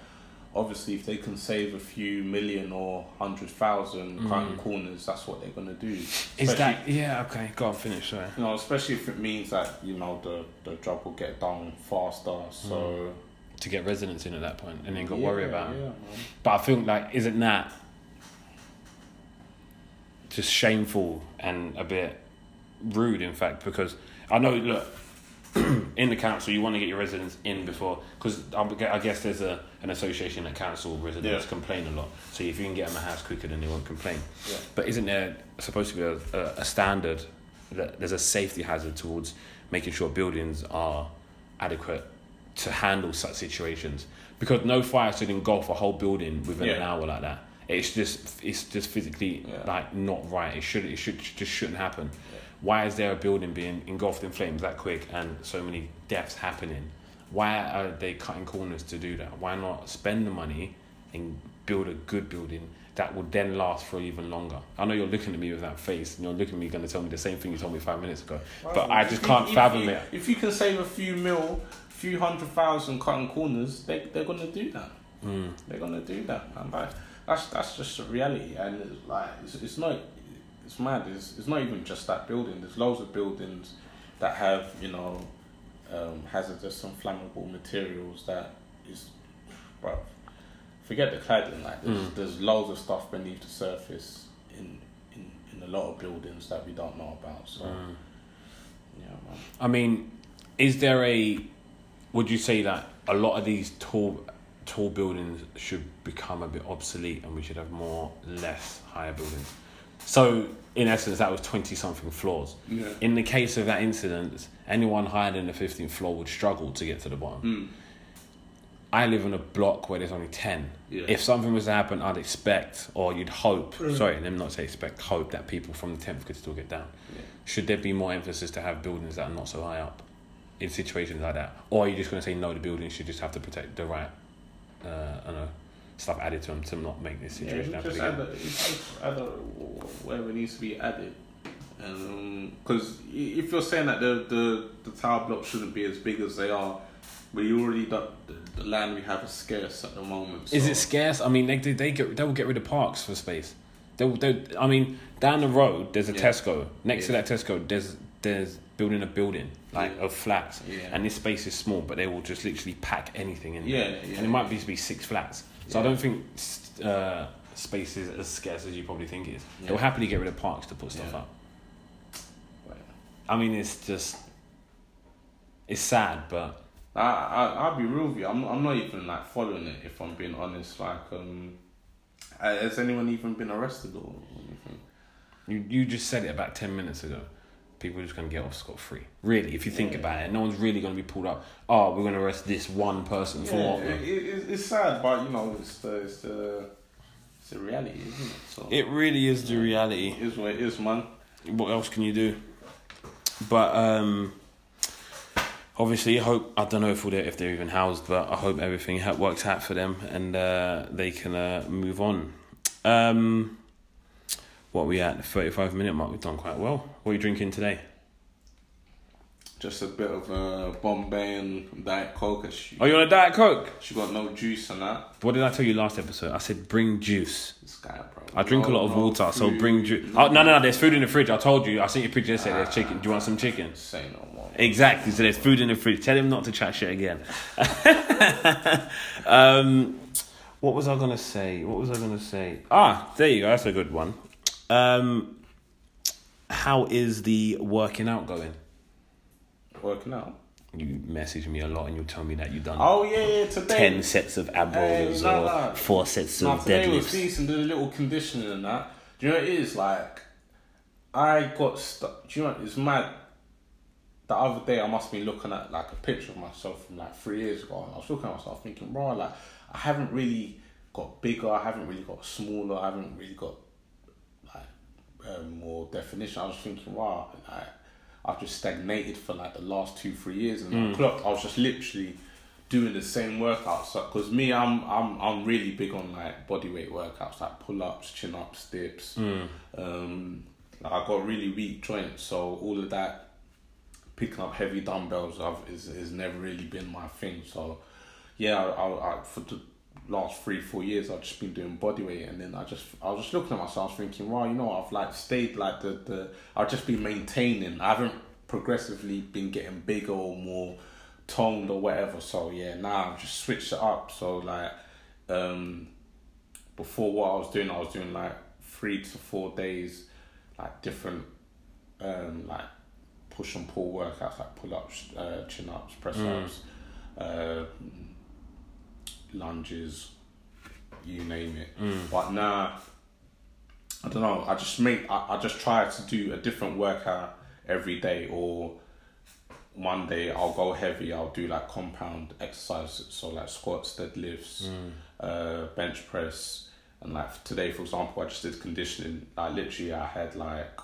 obviously if they can save a few million or hundred thousand mm. cutting corners, that's what they're gonna do. Is that yeah? Okay, go on, finish. Sorry. you know, especially if it means that you know the the job will get done faster. So mm. To get residents in at that point, and then got yeah, worry about. Yeah, it. But I feel like isn't that just shameful and a bit rude, in fact, because I know look. in the council, you want to get your residents in before, because I guess there's a an association that council residents Yeah. complain a lot. So if you can get them a house quicker, then they won't complain. Yeah. But isn't there supposed to be a, a, a standard that there's a safety hazard towards making sure buildings are adequate to handle such situations? Because no fire should engulf a whole building within an hour like that. It's just it's just physically Yeah. like not right. It should it should just shouldn't happen. Why is there a building being engulfed in flames that quick and so many deaths happening? Why are they cutting corners to do that? Why not spend the money and build a good building that would then last for even longer? I know you're looking at me with that face and you're looking at me going to tell me the same thing you told me five minutes ago, but I just can't fathom you, it. If you can save a few mil, few hundred thousand cutting corners, they they're gonna do that. Mm. They're gonna do that, man. Like, that's that's just a reality, and it's like it's, it's not. It's mad. It's, it's not even just that building. There's loads of buildings that have you know um, hazardous and flammable materials that is, but forget the cladding. Like there's, Mm. there's loads of stuff beneath the surface in, in in a lot of buildings that we don't know about. So Mm. yeah, man. I mean, is there a? Would you say that a lot of these tall, tall buildings should become a bit obsolete, and we should have more less higher buildings? So, in essence, that was twenty something floors. Yeah. In the case of that incident, anyone higher than the fifteenth floor would struggle to get to the bottom. Mm. I live in a block where there's only ten. Yeah. If something was to happen, I'd expect, or you'd hope. Sorry, let me not say expect. Hope that people from the tenth could still get down. Yeah. Should there be more emphasis to have buildings that are not so high up in situations like that, or are you just going to say no? The buildings should just have to protect the right, uh, I don't know, stuff added to them to not make this situation happen just add, just add whatever needs to be added. Because if you're saying that the, the, the tower blocks shouldn't be as big as they are, we already the, the land we have is scarce at the moment. Is it scarce? I mean, they they, get they will get rid of parks for space. They they I mean, down the road there's a Yeah. Tesco. Next Yeah. to that Tesco, there's there's building a building like Yeah. of flats, Yeah. and this space is small, but they will just literally pack anything in. Yeah, there. yeah. and it might be to be six flats. So I don't think uh, space is as scarce as you probably think it is. Yeah. They'll happily get rid of parks to put stuff Yeah. up. Right. I mean, it's just it's sad, but I, I I'll be real with you. I'm I'm not even like following it if I'm being honest. Like um, has anyone even been arrested or anything? You you just said it about ten minutes ago. People are just gonna get off scot free. Really, if you think Yeah. about it, no one's really gonna be pulled up. Oh, we're gonna arrest this one person for Yeah, what? it, it, it's sad, but you know, it's the it's the it's the reality, isn't it? So It really is the reality. it is what it is, man. what else can you do? But um, obviously, I hope I don't know if they're if they're even housed, but I hope everything works out for them and uh, they can uh, move on. Um, what we at the thirty five minute mark? We've done quite well. What are you drinking today? Just a bit of uh, Bombay and Diet Coke. She, Oh, you want a diet coke? she got no juice and that. What did I tell you last episode? I said bring juice. This guy, bro. I drink a lot of no water, so bring juice. Oh, no, no, no. There's food in the fridge. I told you. I sent you a picture yesterday. There's chicken. Do you want some chicken? Say no more. Exactly. So there's food in the fridge. Tell him not to chat shit again. um, what was I gonna say? What was I gonna say? Ah, there you go. That's a good one. Um, how is the working out going? Working out. You message me a lot and you tell me that you've done Oh yeah, yeah. Today. ten sets of ab Hey, rollers or no. four sets of today was deadlifts. decent. Did a little conditioning and that. Do you know what it is like? I got stuck. Do you know what, it's mad? The other day I must be looking at like a picture of myself from like three years ago, and I was looking at myself thinking, bro, like I haven't really got bigger. I haven't really got smaller. I haven't really got um, more definition. I was thinking, wow, like I've just stagnated for like the last two, three years, and I clocked. I was just literally doing the same workouts. Because me, I'm I'm I'm really big on like body weight workouts, like pull ups, chin ups, dips. Um, like, I got really weak joints, so all of that picking up heavy dumbbells I've, is is never really been my thing. So yeah, I, I, I for the last three four years I've just been doing bodyweight, and then I just I was just looking at myself thinking, wow, you know, I've like stayed like the the I've just been maintaining. I haven't progressively been getting bigger or more toned or whatever. So yeah, now I've just switched it up. So like um before what I was doing, I was doing like three to four days, like different, um, like push and pull workouts, like pull ups, uh, chin ups, press ups, uh, lunges, you name it. But now, I don't know. I just make. I, I just try to do a different workout every day, or one day I'll go heavy. I'll do like compound exercises, so like squats, deadlifts, uh, bench press, and like today, for example, I just did conditioning. Like literally, I had like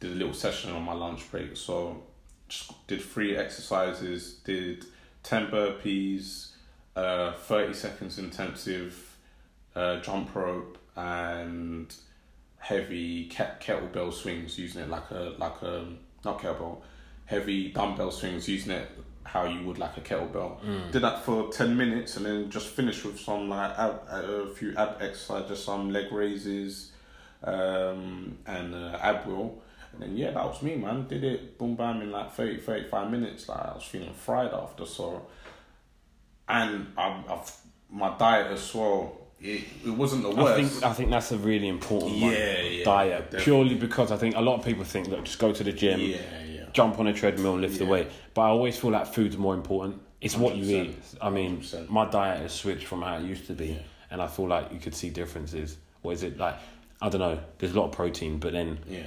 did a little session on my lunch break. So just did three exercises. Did ten burpees, uh, thirty seconds intensive, uh, jump rope, and heavy ke- kettlebell swings using it like a like a not kettlebell heavy dumbbell swings using it how you would like a kettlebell. Did that for 10 minutes and then just finished with some like ab, a few ab exercises some leg raises um and uh, ab roll and then yeah that was me man. Did it boom bam in like 30 35 minutes. Like i was feeling fried after so and I've, I've my diet as well it, it wasn't the worst. I think I think that's a really important one. Yeah, yeah, diet definitely. purely because I think a lot of people think look just go to the gym, yeah yeah jump on a treadmill and lift the weight. But I always feel like food's more important. It's what you eat. I mean, 100%. my diet has switched from how it used to be, Yeah. and I feel like you could see differences. What is it like? I don't know. There's a lot of protein, but then yeah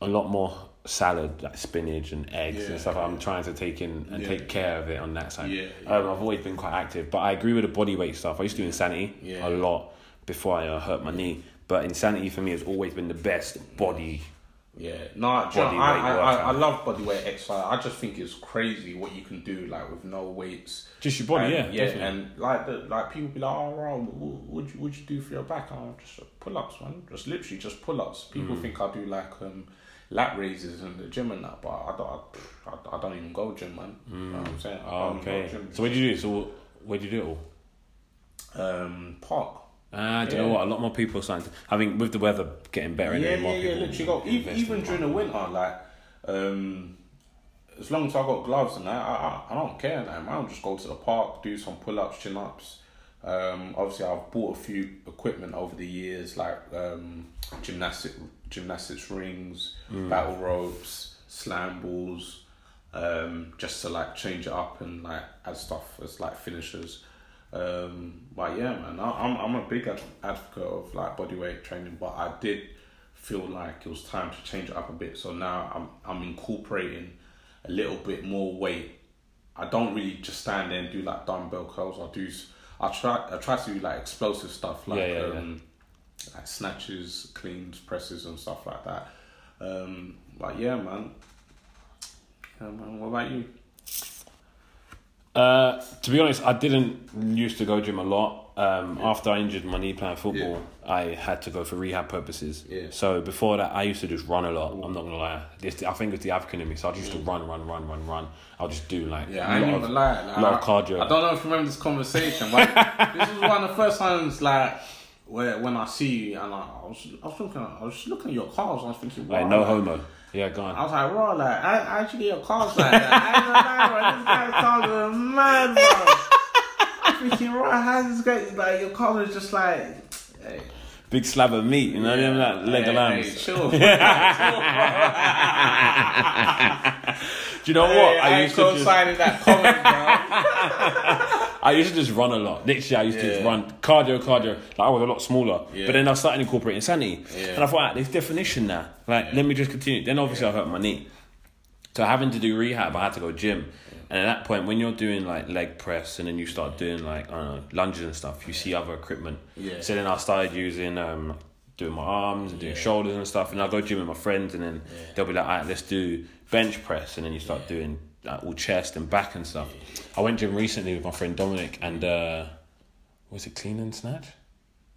a lot more salad, like spinach and eggs Yeah, and stuff. I'm trying to take in and Yeah. take care of it on that side. Yeah, Um, I've always been quite active, but I agree with the body weight stuff. I used to do insanity Yeah. a lot before I uh, hurt my knee, but insanity for me has always been the best body. Yeah, no, you know, Body I, I, I. I love body weight exercise. I just think it's crazy what you can do like with no weights. Just your body, And, yeah, yeah, definitely. and like the, like people be like, oh, Ron, what would you would you do for your back? Oh, just pull ups, man. Just literally just pull ups. People Mm. think I do like um, lat raises in the gym and that, but I don't. I, I don't even go gym, man. You know what I'm saying? Oh, don't even go okay. So where'd you do it? So where'd you do it all? Um, park. Ah, do you know what? A lot more people are starting to. I think with the weather getting better, and Yeah, more yeah, yeah. people Literally go. Even, even during the winter, like, um, as long as I got gloves and that, I, I, I don't care. Like, I'll just go to the park, do some pull ups, chin ups. Um, obviously, I've bought a few equipment over the years, like um, gymnastic gymnastics rings, battle ropes, slam balls, um, just to like change it up and like add stuff as like finishers. Um, but yeah, man, I, I'm I'm a big ad- advocate of like body weight training, but I did feel like it was time to change it up a bit. So now I'm I'm incorporating a little bit more weight. I don't really just stand there and do like dumbbell curls. I do. I try. I try to do like explosive stuff like Yeah, yeah, yeah. um, like snatches, cleans, presses, and stuff like that. Um, but yeah, man. Yeah, man. What about you? Uh, to be honest, I didn't used to go gym a lot. Um, After I injured my knee playing football, I had to go for rehab purposes. Yeah. So before that, I used to just run a lot. I'm not gonna lie. This, I think it's the African in me. So I used to run, run, run, run, run. I'll just do like Yeah, a I ain't of, lie. Like, lot of I- cardio. I don't know if you remember this conversation, but this was one of the first times like where when I see you and I, I was I was looking at, I was looking at your cars. I was thinking, like no like, homo. Yeah, go I was like, raw, like I, I actually get your cars like that. I ain't gonna lie, bro. This guy's are mad, bro. Thinking, raw, how's this guy like your cars is just like. Hey, Big slab of meat, you know, yeah. that leg hey, of lambs. Hey, chill. Do you know what? Hey, I I ain't used to just, that comment, bro. I used to just run a lot. Literally, I used to just run cardio, cardio. Like I was a lot smaller, Yeah. but then I started incorporating insanity, Yeah. and I thought, ah, there's definition now. Like, let me just continue. Then obviously I hurt my knee, so having to do rehab, I had to go gym. And at that point, when you're doing like leg press, and then you start doing like I don't know lunges and stuff, you see other equipment. Yeah. So then I started using um, doing my arms and doing Yeah. shoulders and stuff, and I'll go gym with my friends, and then they'll be like, "Alright, let's do bench press," and then you start doing like, all chest and back and stuff. I went gym recently with my friend Dominic, and uh, was it clean and snatch?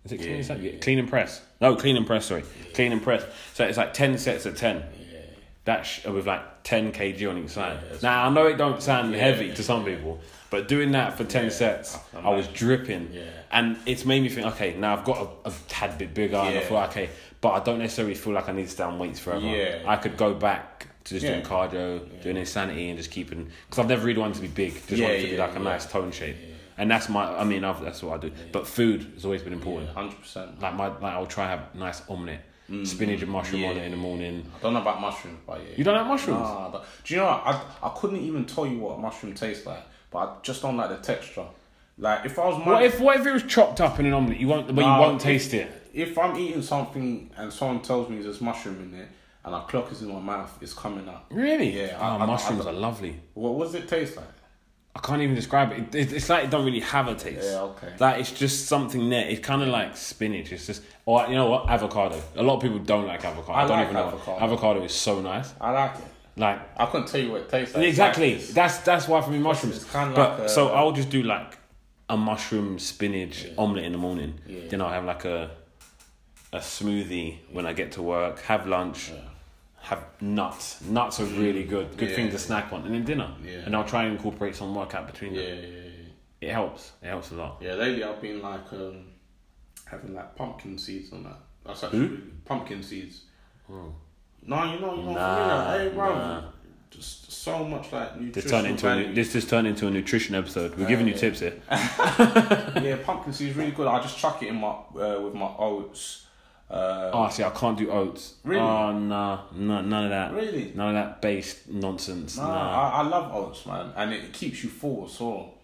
Is it clean Yeah, and snatch? yeah. Yeah, clean and press. No, clean and press. Sorry, clean and press. So it's like ten sets of ten. Yeah. That sh- with like ten kg on each side. now I know it don't sound Yeah, heavy yeah, to some people, but doing that for ten Yeah, sets, I- I was dripping, Yeah. and it's made me think. Okay, now I've got a, a tad bit bigger, and I Yeah. thought, okay, but I don't necessarily feel like I need to stay on weights forever. Yeah. I could go back to just Yeah. doing cardio, doing insanity, and just keeping because I've never really wanted to be big. Just Yeah, wanted to be like a yeah. nice tone shape, and that's my. I mean, I've, that's what I do. But food has always been important. Hundred percent. Like my, like I'll try and have nice omelette, spinach and mushroom on Mm. it in the morning. I don't know about mushrooms, but yeah. You don't like mushrooms? Nah, don't- you know what? I, I couldn't even tell you what a mushroom tastes like, but I just don't like the texture. Like if I was What if what if it was chopped up in an omelette? You won't, but Nah, you won't if- taste it. if I'm eating something and someone tells me there's mushroom in it and I clock is in my mouth, it's coming out. Really? Yeah, Oh, I- I- I mushrooms don't- are lovely. What does it taste like? I can't even describe it. it. It's like it don't really have a taste. Yeah, okay. Like it's just something there. It's kind of like spinach. It's just, or you know what, avocado. A lot of people don't like avocado. I don't like even know. avocado. Avocado is so nice. I like it. Like I couldn't tell you what it tastes like. exactly. Like- That's that's why for me mushrooms. it's kinda but like a- so uh, I'll just do like a mushroom spinach omelette in the morning. Yeah. Then I'll have like a a smoothie when I get to work. Have lunch. Have nuts. Nuts are really good. Good Yeah. thing to snack on, and then dinner. Yeah. And I'll try and incorporate some workout between yeah, them. yeah, yeah. It helps. It helps a lot. Yeah, lately I've been like um, having like pumpkin seeds on that. That's actually good. pumpkin seeds. Oh. No, you know, you know, Nah, hey, bro, nah. just so much like This nutritional turned into a, value. this just turned into a nutrition episode. We're giving you yeah. tips here. yeah, pumpkin seeds really good. I just chuck it in my uh, with my oats. Uh, Oh, see, I can't do oats. Really? Oh, nah, no, none of that. Really? None of that based nonsense. Nah, Nah. I, I love oats, man, and it keeps you full as well.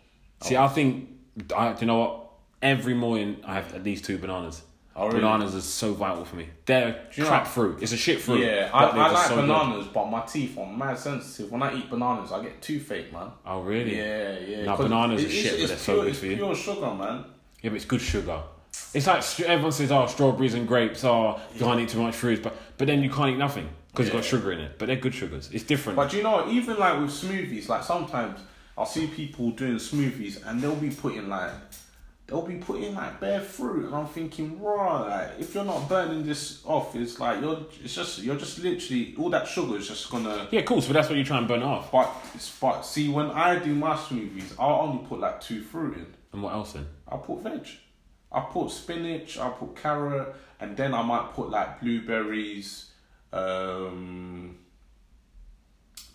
See, I think, I, do you know what? Every morning I have at least two bananas. Oh, really? Bananas are so vital for me. They're you know crap what? fruit. It's a shit fruit. Yeah, I, I like so good. bananas, but my teeth are mad sensitive. When I eat bananas, I get toothache, man. Oh, really? Yeah, yeah. 'Cause bananas are shit, but they're so good for you. Pure sugar, man. Yeah, but it's good sugar. It's like everyone says, "Oh, strawberries and grapes. Oh, you can't eat too much fruit," but but then you can't eat nothing because it's got sugar in it. But they're good sugars. It's different. But you know, even like with smoothies, like sometimes I'll see people doing smoothies and they'll be putting like they'll be putting like bare fruit, and I'm thinking, raw. Like if you're not burning this off, it's like you're. It's just you're just literally all that sugar is just gonna. yeah, cool. So that's what you try and burn off. But but see, when I do my smoothies, I'll only put like two fruit in. And what else in? I put veg. I put spinach, I put carrot, and then I might put like blueberries, um,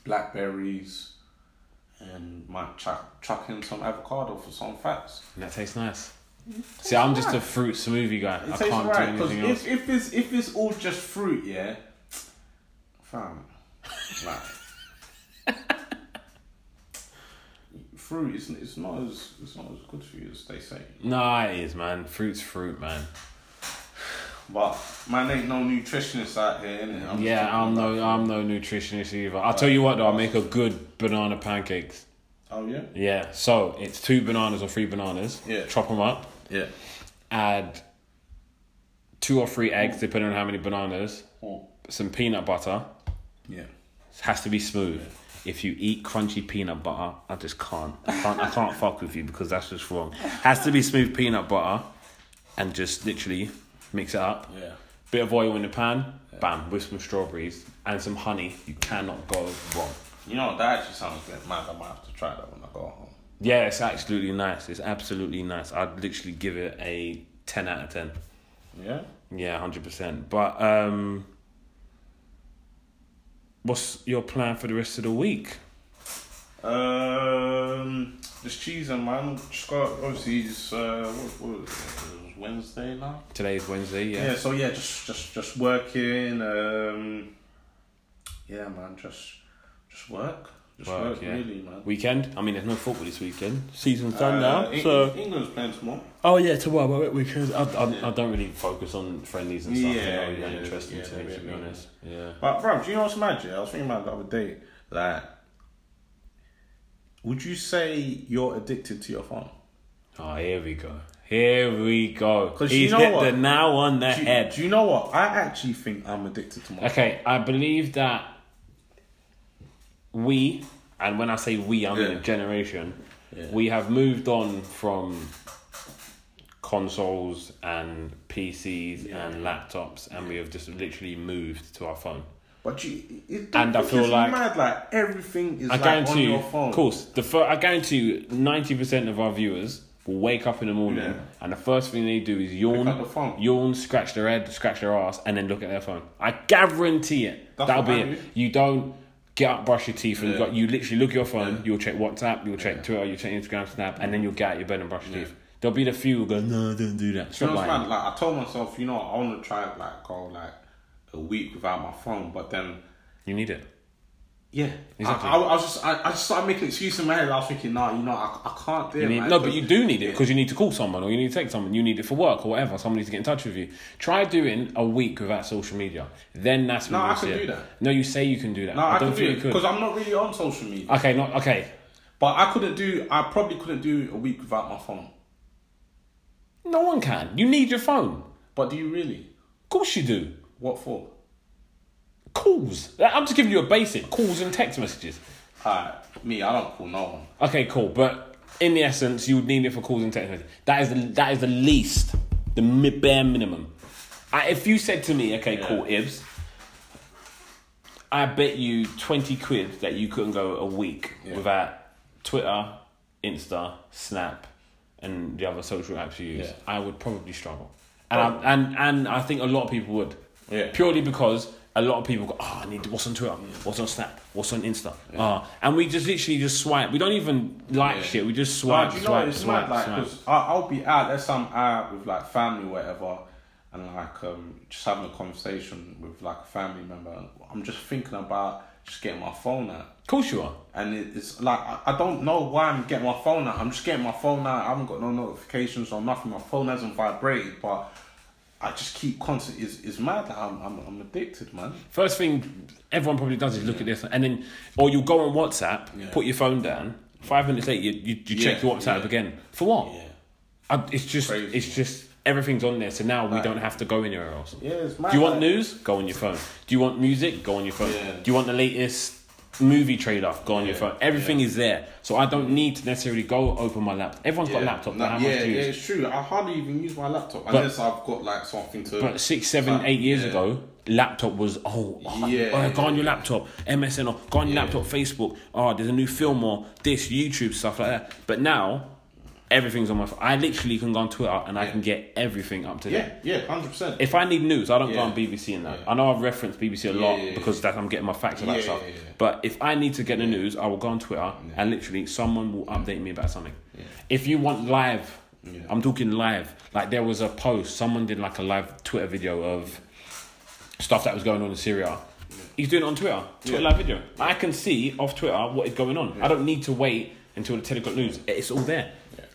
blackberries, and might chuck, chuck in some avocado for some fats. And that tastes nice. See, I'm just a fruit smoothie guy. It I tastes can't right do because anything else. if, if it's if it's all just fruit, yeah, fam, like. Fruit. It's, it's not as it's not as good for you as they say. Nah, it is, man. Fruit's fruit, man. But man, ain't no nutritionist out here, innit? I'm yeah, I'm no, about I'm no nutritionist either. I'll tell you what, though, I make a good banana pancakes. Oh yeah. Yeah, so it's two bananas or three bananas. Yeah. Chop them up. Yeah. Add two or three eggs, depending on how many bananas. Oh. Some peanut butter. Yeah. It has to be smooth. If you eat crunchy peanut butter, I just can't. I can't. I can't fuck with you because that's just wrong. Has to be smooth peanut butter, and just literally mix it up. Yeah. Bit of oil in the pan. Bam. With some strawberries and some honey. You cannot go wrong. You know that actually sounds good. Man, I might have to try that when I go home. Yeah, it's absolutely nice. It's absolutely nice. I'd literally give it a ten out of ten. Yeah. Yeah, hundred percent. But um, what's your plan for the rest of the week? Um, just cheesing, man. Just got obviously it's uh, what, what was it? It was Wednesday now. Today's Wednesday. Yeah. Yeah. So yeah, just just just working. Um, yeah, man. Just just work. Just Work, work, yeah. really, man. Weekend. I mean, there's no football this weekend. Season's done Uh, now. Eng- So. England's playing tomorrow. Oh yeah, tomorrow but weekend. I, I, I don't really focus on friendlies and stuff. Yeah, really yeah, interesting yeah, to me, to be honest. Yeah. But bro, do you know what's magic? I was thinking about the other day. Like, would you say you're addicted to your phone? Oh, here we go. Here we go. He's you know hit what? the now on the Do head. do you know what? I actually think I'm addicted to my. Phone. Okay, I believe that we, and when I say we, I mean Yeah. a generation, Yeah. we have moved on from consoles and PCs Yeah. and laptops, and we have just literally moved to our phone. But you, it, And I feel like- mad. Like everything is I like guarantee on you, your phone. of course, the fir- I guarantee you, ninety percent of our viewers will wake up in the morning, Yeah. and the first thing they do is yawn, yawn, scratch their head, scratch their ass, and then look at their phone. I guarantee it. That's That'll be I it. You don't get up, brush your teeth, and Yeah. got, you literally look at your phone. Yeah. You'll check WhatsApp, you'll check Twitter, you'll check Instagram, Snap, and then you'll get out your bed and brush your Yeah. teeth. There'll be the few who go, no, don't do that. You know Stop lying. Like I told myself, you know, I want to try like go like a week without my phone, but then You need it. Yeah, Exactly. I, I, I was just I, I just started making excuses in my head. I was thinking, nah, you know, I, I can't do it. need, man, no, but you do need it because you need to call someone or you need to take someone. You need it for work or whatever. Someone needs to get in touch with you. Try doing a week without social media. Then that's when No, you I can do it. that. No, you say you can do that. No, I, I, don't can do it because I'm not really on social media. Okay, not okay. But I couldn't do. I probably couldn't do a week without my phone. No one can. You need your phone. But do you really? Of course you do. What for? Calls. Uh, I'm just giving you a basic calls and text messages. Alright, me, I don't call no one. Okay, cool. But in the essence, you would need it for calls and text messages. That is the that is the least, the mi- bare minimum. I, if you said to me, okay, Yeah. cool, Ibs, I bet you twenty quid that you couldn't go a week Yeah. without Twitter, Insta, Snap, and the other social apps you use. Yeah. I would probably struggle, and I, and and I think a lot of people would. Yeah. Purely because a lot of people go, oh, I need to, what's on Twitter, what's on Snap, what's on Insta, ah, and we just literally just swipe. We don't even like Yeah. shit. We just Nah, swipe, do you know swipe, what? It's swipe, mad, like, swipe. because I'll be out, let's out with like family or whatever, and like um, just having a conversation with like a family member, I'm just thinking about just getting my phone out. Of course you are. And it, it's like, I, I don't know why I'm getting my phone out. I'm just getting my phone out. I haven't got no notifications or nothing. My phone hasn't vibrated, but I just keep constant. It's, it's mad. Like, I'm, I'm, I'm addicted, man. First thing everyone probably does is look at this, and then, or you go on WhatsApp, Yeah. put your phone down. Five minutes later, you, you, you check Yeah, your WhatsApp yeah. again. For what? Yeah. I, it's just, Crazy. it's just everything's on there. So now we Like- don't have to go anywhere else. Yeah, it's mad. Do you want like- news? Go on your phone. Do you want music? Go on your phone. Do you want the latest movie trailer? Go on your phone. Everything Yeah. is there, so I don't need to necessarily go open my laptop. Everyone's got a laptop. No, yeah, much do you yeah, use? it's true. I hardly even use my laptop But- unless I've got like something to. But six, seven, Like, eight years yeah. ago, laptop was oh, oh Yeah, oh, go on your laptop, MSN or go on your Yeah. laptop, Facebook. Oh, there's a new film or this YouTube stuff like that. But now, everything's on my phone. I literally can go on Twitter and I Yeah. can get everything up to date. yeah, yeah, hundred percent. If I need news, I don't go on BBC and that. Yeah. I know I've referenced BBC a Yeah, lot yeah, yeah. because that I'm getting my facts about Yeah, stuff. yeah, yeah. But if I need to get the news, I will go on Twitter and literally someone will update me about something. If you want live, Yeah. I'm talking live. Like there was a post, someone did like a live Twitter video of stuff that was going on in Syria. He's doing it on Twitter, Twitter Yeah. live video. I can see off Twitter what is going on. I don't need to wait until the 10 o'clock news. It's all there.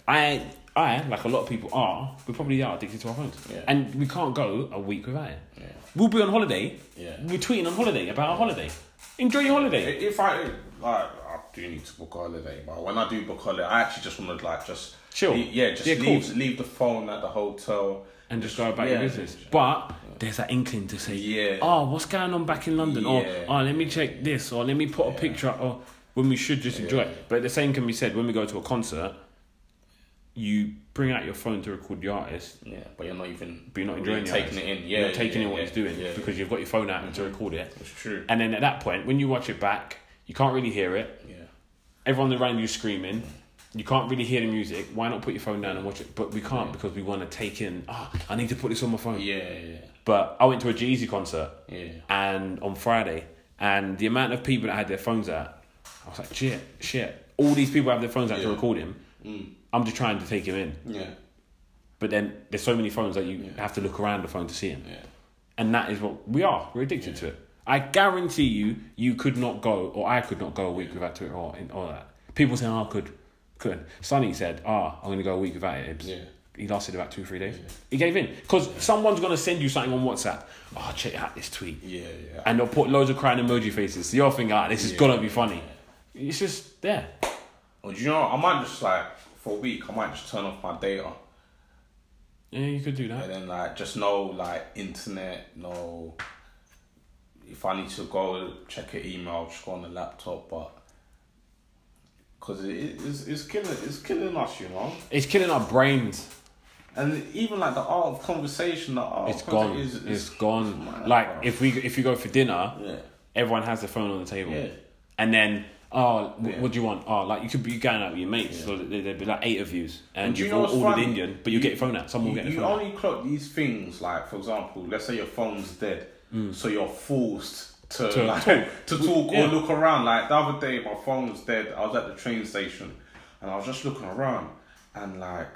I, I, like a lot of people are, we probably are addicted to our phones. Yeah. And we can't go a week without it. Yeah. We'll be on holiday. Yeah. We're tweeting on holiday about our holiday. Enjoy your holiday. If I like, I do need to book a holiday, but when I do book a holiday, I actually just want to like just Chill. leave- yeah, just Yeah, leave cool. leave the phone at the hotel. and just go about Yeah. your business. But there's that inkling to say, Yeah. oh, what's going on back in London? Or, oh, let me check this, or let me put a picture, or when we should just enjoy it. But the same can be said when we go to a concert, you bring out your phone to record the artist, Yeah, but you're not even but you're not enjoying the taking it in. Yeah, you're not taking yeah, in what yeah, he's doing yeah, because you've got your phone out to mm-hmm. record it. It's true. And then at that point, when you watch it back, you can't really hear it. Yeah, Everyone around you screaming. Mm. You can't really hear the music. Why not put your phone down and watch it? But we can't because we want to take in. Ah, I need to put this on my phone. yeah, yeah, But I went to a Jeezy concert yeah. and on Friday, and the amount of people that had their phones out, I was like, shit, shit. All these people have their phones out to record him. Mm. I'm just trying to take him in, Yeah, but then there's so many phones that you have to look around the phone to see him, yeah. and that is what we are. We're addicted to it. I guarantee you, you could not go, or I could not go a week without Twitter or in all that. People say, "Oh, I could, couldn't. Sonny said, "Ah, I'm going to go a week without it." Ibs." Yeah. He lasted about two, three days. Yeah. He gave in because someone's going to send you something on WhatsApp. Oh, check out this tweet. Yeah, yeah. and they'll put loads of crying emoji faces. So you're thinking, ah, this is Yeah. gonna be funny. It's just there. Well, do you know? what? I might just like for a week. I might just turn off my data Yeah, you could do that. and then like just no like internet, no. If I need to go check an email, just go on the laptop, but because it, it's it's killing it's killing us, you know. It's killing our brains. And even like the art of conversation, the art It's gone. conversation is, it's gone. Like bro. if we if you go for dinner, yeah, everyone has their phone on the table, Yeah. and then oh, Yeah. what do you want? Oh, like you could be going out with your mates, so there- there'd be like eight of yous, and, And you you've all ordered? Indian, but you, get your phone out. Someone you, will get you their phone. out. only clock these things like, for example, let's say your phone's dead, so you're forced to, Mm. To like, talk. to talk Yeah. or look around. Like the other day, my phone was dead. I was at the train station, and I was just looking around, and like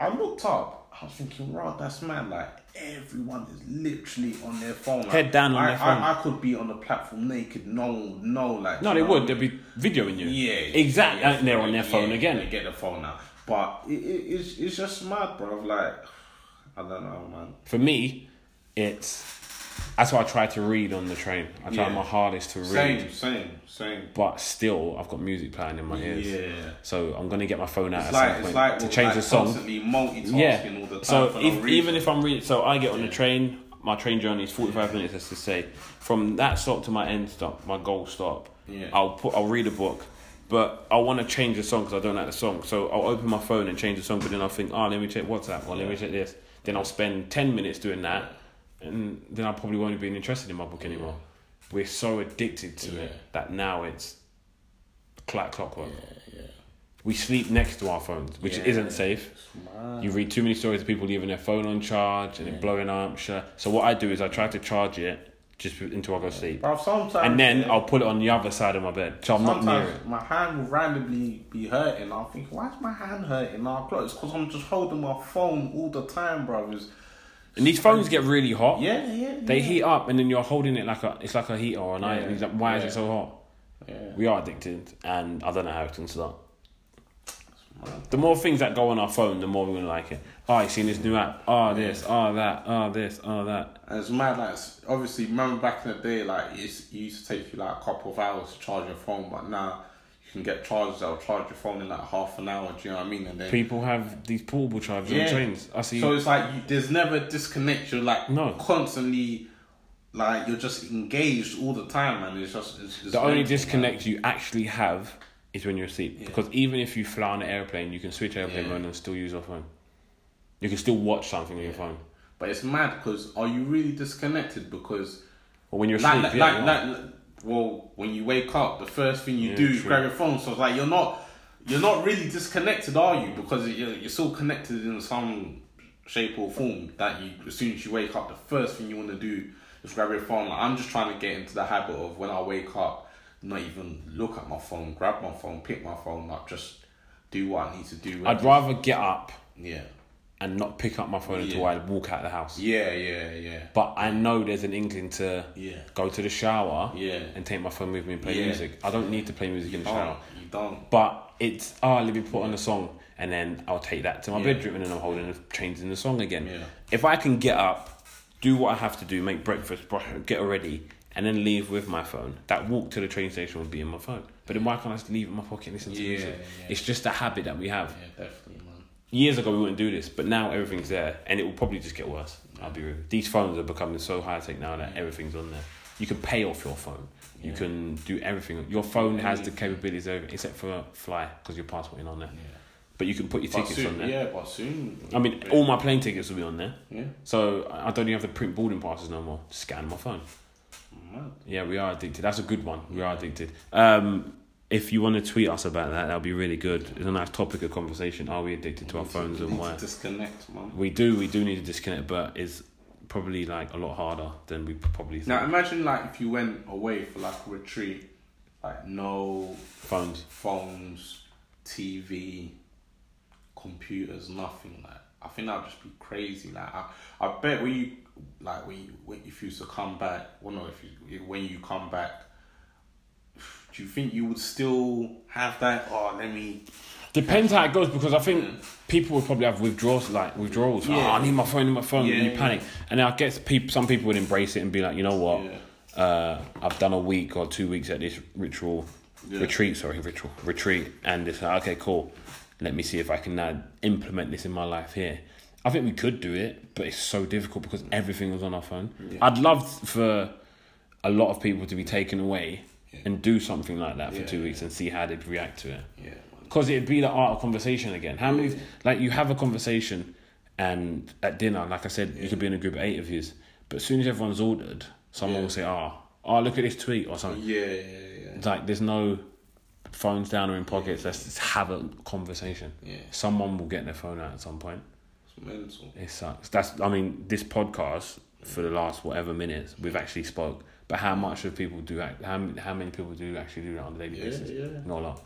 I looked up. I was thinking, right, that's mad. Like everyone is literally on their phone. Like, Head down on I, their phone. I, I could be on the platform naked. No, no, like No, they would. They'd be videoing you. yeah, exactly. yeah, and they're on their yeah, phone They again. get the phone out, but it, it, it's it's just mad, bro. Like I don't know, man. For me, it's that's why I try to read on the train. I try Yeah. my hardest to read. Same, same, same. but still I've got music playing in my ears. Yeah. So I'm gonna get my phone out It's at like some point like to change like the song. Yeah. all the time. So if, even if I'm reading, so I get on the train. My train journey is 45 minutes. Let's just say from that stop to my end stop, my goal stop. Yeah. I'll put. I'll read a book. But I want to change the song because I don't like the song. So I'll open my phone and change the song. But then I'll think, oh, let me check WhatsApp. Or let me check this. Then I'll spend 10 minutes doing that. And then I probably won't be interested in my book anymore. We're so addicted to it that now it's clock clockwork. yeah, We sleep next to our phones, which Yeah. isn't safe. mad. You read too many stories of people leaving their phone on charge and it blowing up. Sure. So what I do is I try to charge it just until I go sleep, Bro, sometimes and then yeah, I'll put it on the other side of my bed, so I'm not near it. my hand will randomly be hurting. I'll think, why is my hand hurting? I'll clock. It's because I'm just holding my phone all the time, bro. And these phones get really hot. yeah, yeah, They yeah. heat up, and then you're holding it like a it's like a heater or an iron. He's like, why is it so hot? Yeah. We are addicted, and I don't know how it can start. The more things that go on our phone, the more we're gonna like it. Oh, you seen this new app? Oh, this, oh that, oh this, oh that. And it's mad, like, obviously, remember back in the day, like, it used to take you, like, a couple of hours to charge your phone, but now can get chargers that'll charge your phone in, like, half an hour, do you know what I mean? And then, People have these portable chargers Yeah. on trains. I see. so it's like, you, there's never disconnect, you're, like, No. constantly, like, you're just engaged all the time, man. It's just, it's, it's the only disconnect you actually have is when you're asleep. Because even if you fly on an airplane, you can switch airplane Yeah. mode and still use your phone. You can still watch something on your phone. But it's mad, because are you really disconnected? Because, Or when you're asleep, like, yeah, like, you are. like, like- well, when you wake up, the first thing you Yeah, do is grab your phone. So it's like you're not, you're not really disconnected, are you? Because you're, you're still connected in some shape or form. That you, as soon as you wake up, the first thing you want to do is grab your phone. Like, I'm just trying to get into the habit of when I wake up, not even look at my phone, grab my phone, pick my phone up, just do what I need to do. I'd rather get up yeah, and not pick up my phone until I walk out of the house. Yeah, yeah, yeah. But I know there's an inkling to Yeah. go to the shower Yeah. and take my phone with me and play Yeah. music. I don't need to play music in the shower. you don't. But it's oh let me put on a song and then I'll take that to my bedroom and then I'm holding the changing the song again. Yeah. If I can get up, do what I have to do, make breakfast, brush, get ready, and then leave with my phone, that walk to the train station would be in my phone. But then why can't I just leave it in my pocket and listen to music? yeah. It's just a habit that we have. Yeah, definitely. Years ago we wouldn't do this, but now everything's there and it will probably just get worse. I'll be real. These phones are becoming so high tech now that everything's on there. You can pay off your phone. You Yeah. can do everything. Your phone has the capabilities of except for fly because your passport ain't on there. Yeah. But you can put your But tickets soon, on there. Yeah, but soon. I mean, all my plane tickets will be on there. Yeah. So I I don't even have to print boarding passes no more. Scan my phone. Mad. Yeah, we are addicted. That's a good one. We are addicted. Um, if you want to tweet us about that, that'll be really good. It's a nice topic of conversation. Are we addicted to our phones need and why? Disconnect, man. We do. We do need to disconnect, but it's probably like a lot harder than we probably think. Now imagine like if you went away for like a retreat, like no Phones. phones, TV, computers, nothing. Like I think that'd just be crazy. Like I, I bet when you like when you, when if you to come back, well no, if you when you come back, do you think you would still have that? Oh, let me. Depends how it goes because I think people would probably have withdrawals, like withdrawals. Yeah. Oh, I need my phone, I need my phone, Yeah, and you yeah. panic. And I guess people, some people would embrace it and be like, you know what, Yeah. uh, I've done a week or two weeks at this ritual retreat. Sorry, ritual retreat, and it's like, okay, cool. Let me see if I can now implement this in my life here. I think we could do it, but it's so difficult because everything was on our phone. I'd love for a lot of people to be taken away and do something like that for two weeks and see how they'd react to it. Yeah. Because it'd be the art of conversation again. How many, like, you have a conversation and at dinner, like I said, you could be in a group of eight of yous, but as soon as everyone's ordered, someone will say, oh, oh, look at this tweet or something. Yeah, yeah, yeah. It's like, there's no phones down or in pockets. Let's just have a conversation. Yeah. Someone will get their phone out at some point. It's mental. It sucks. That's, I mean, this podcast for the last whatever minutes, we've actually spoke. But how much of people do, act, how, how many people do actually do that on a daily Yeah, basis? yeah. Not a lot.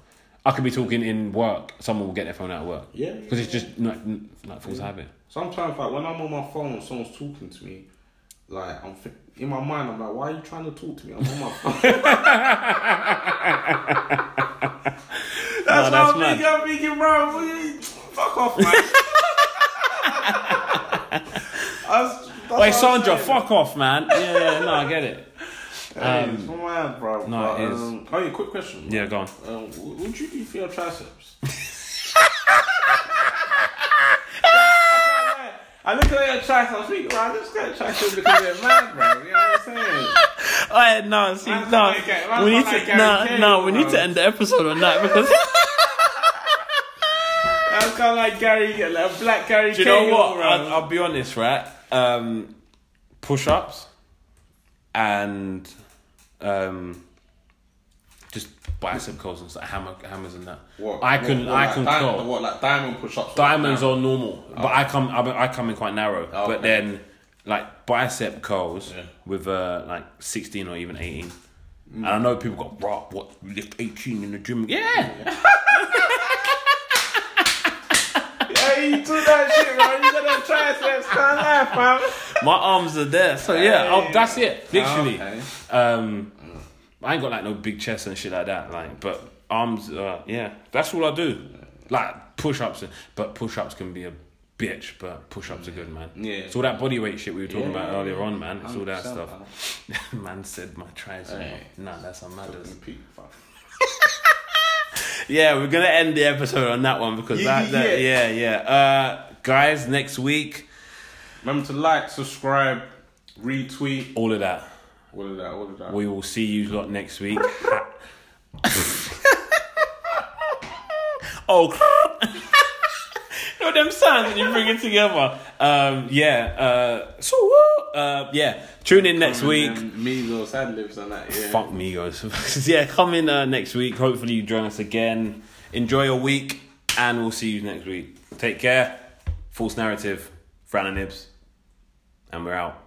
I could be talking in work. Someone will get their phone out of work. Yeah, Because it's just not like Yeah. habit. Sometimes, like when I'm on my phone and someone's talking to me, like I'm thi- in my mind, I'm like, why are you trying to talk to me? I'm on my phone. that's Nah, what that's I'm thinking. I'm thinking, bro, you- fuck off, man. That's- that's Wait, Sandra, fuck off, man. Yeah, yeah, no, I get it. Hey, Um, it's mad, bro. no, but, it is. Um, oh, yeah, quick question. Yeah, go on. Um, what would you do for your triceps? I look at your triceps, I think, bro, I just got triceps because they're mad, bro. You know what I'm saying? Alright, no, see, Man's no, like we need like to, Gary no, Cahill, no, we need to end the episode on that because That's kind of like Gary, like black Gary do you know what? bro. I'll, I'll be honest, right? Um, push-ups and um, just bicep curls and stuff, hammer, hammers and that. What? I can, what, I like can di- curl. What, like diamond push-ups? Diamonds are normal, but I come I, I come in quite narrow. Oh, But okay. then like bicep curls Yeah. with uh, like sixteen or even eighteen. And I know people got raw. What you lift eighteen in the gym? Yeah, Yeah, you do that shit, bro. You got them triceps, can't laugh, fam. my arms are there. So yeah, oh, that's it. Literally. Okay. Um, I ain't got like no big chest and shit like that. Like, but arms. Uh, yeah, that's all I do. Like push ups, but push ups can be a bitch. But push ups are good, man. Yeah. It's all that body weight shit we were talking Yeah, about yeah, earlier on, man. It's all that 100%, stuff. man said my tricep. Hey. Nah, that's. Peak, fam. Yeah, we're gonna end the episode on that one because that, that yeah. yeah, yeah. Uh, guys, next week, Remember to like, subscribe, retweet, all of that. all of that, all of that. We will see you lot next week. oh, you know them sounds when you bring it together. Um, yeah. Uh, so what? Uh, yeah. Tune in next week. Migos ad libs and that. Yeah. Fuck Migos. yeah, come in uh, next week. Hopefully you join us again. Enjoy your week, and we'll see you next week. Take care. False narrative. Fran and Ibs, and we're out.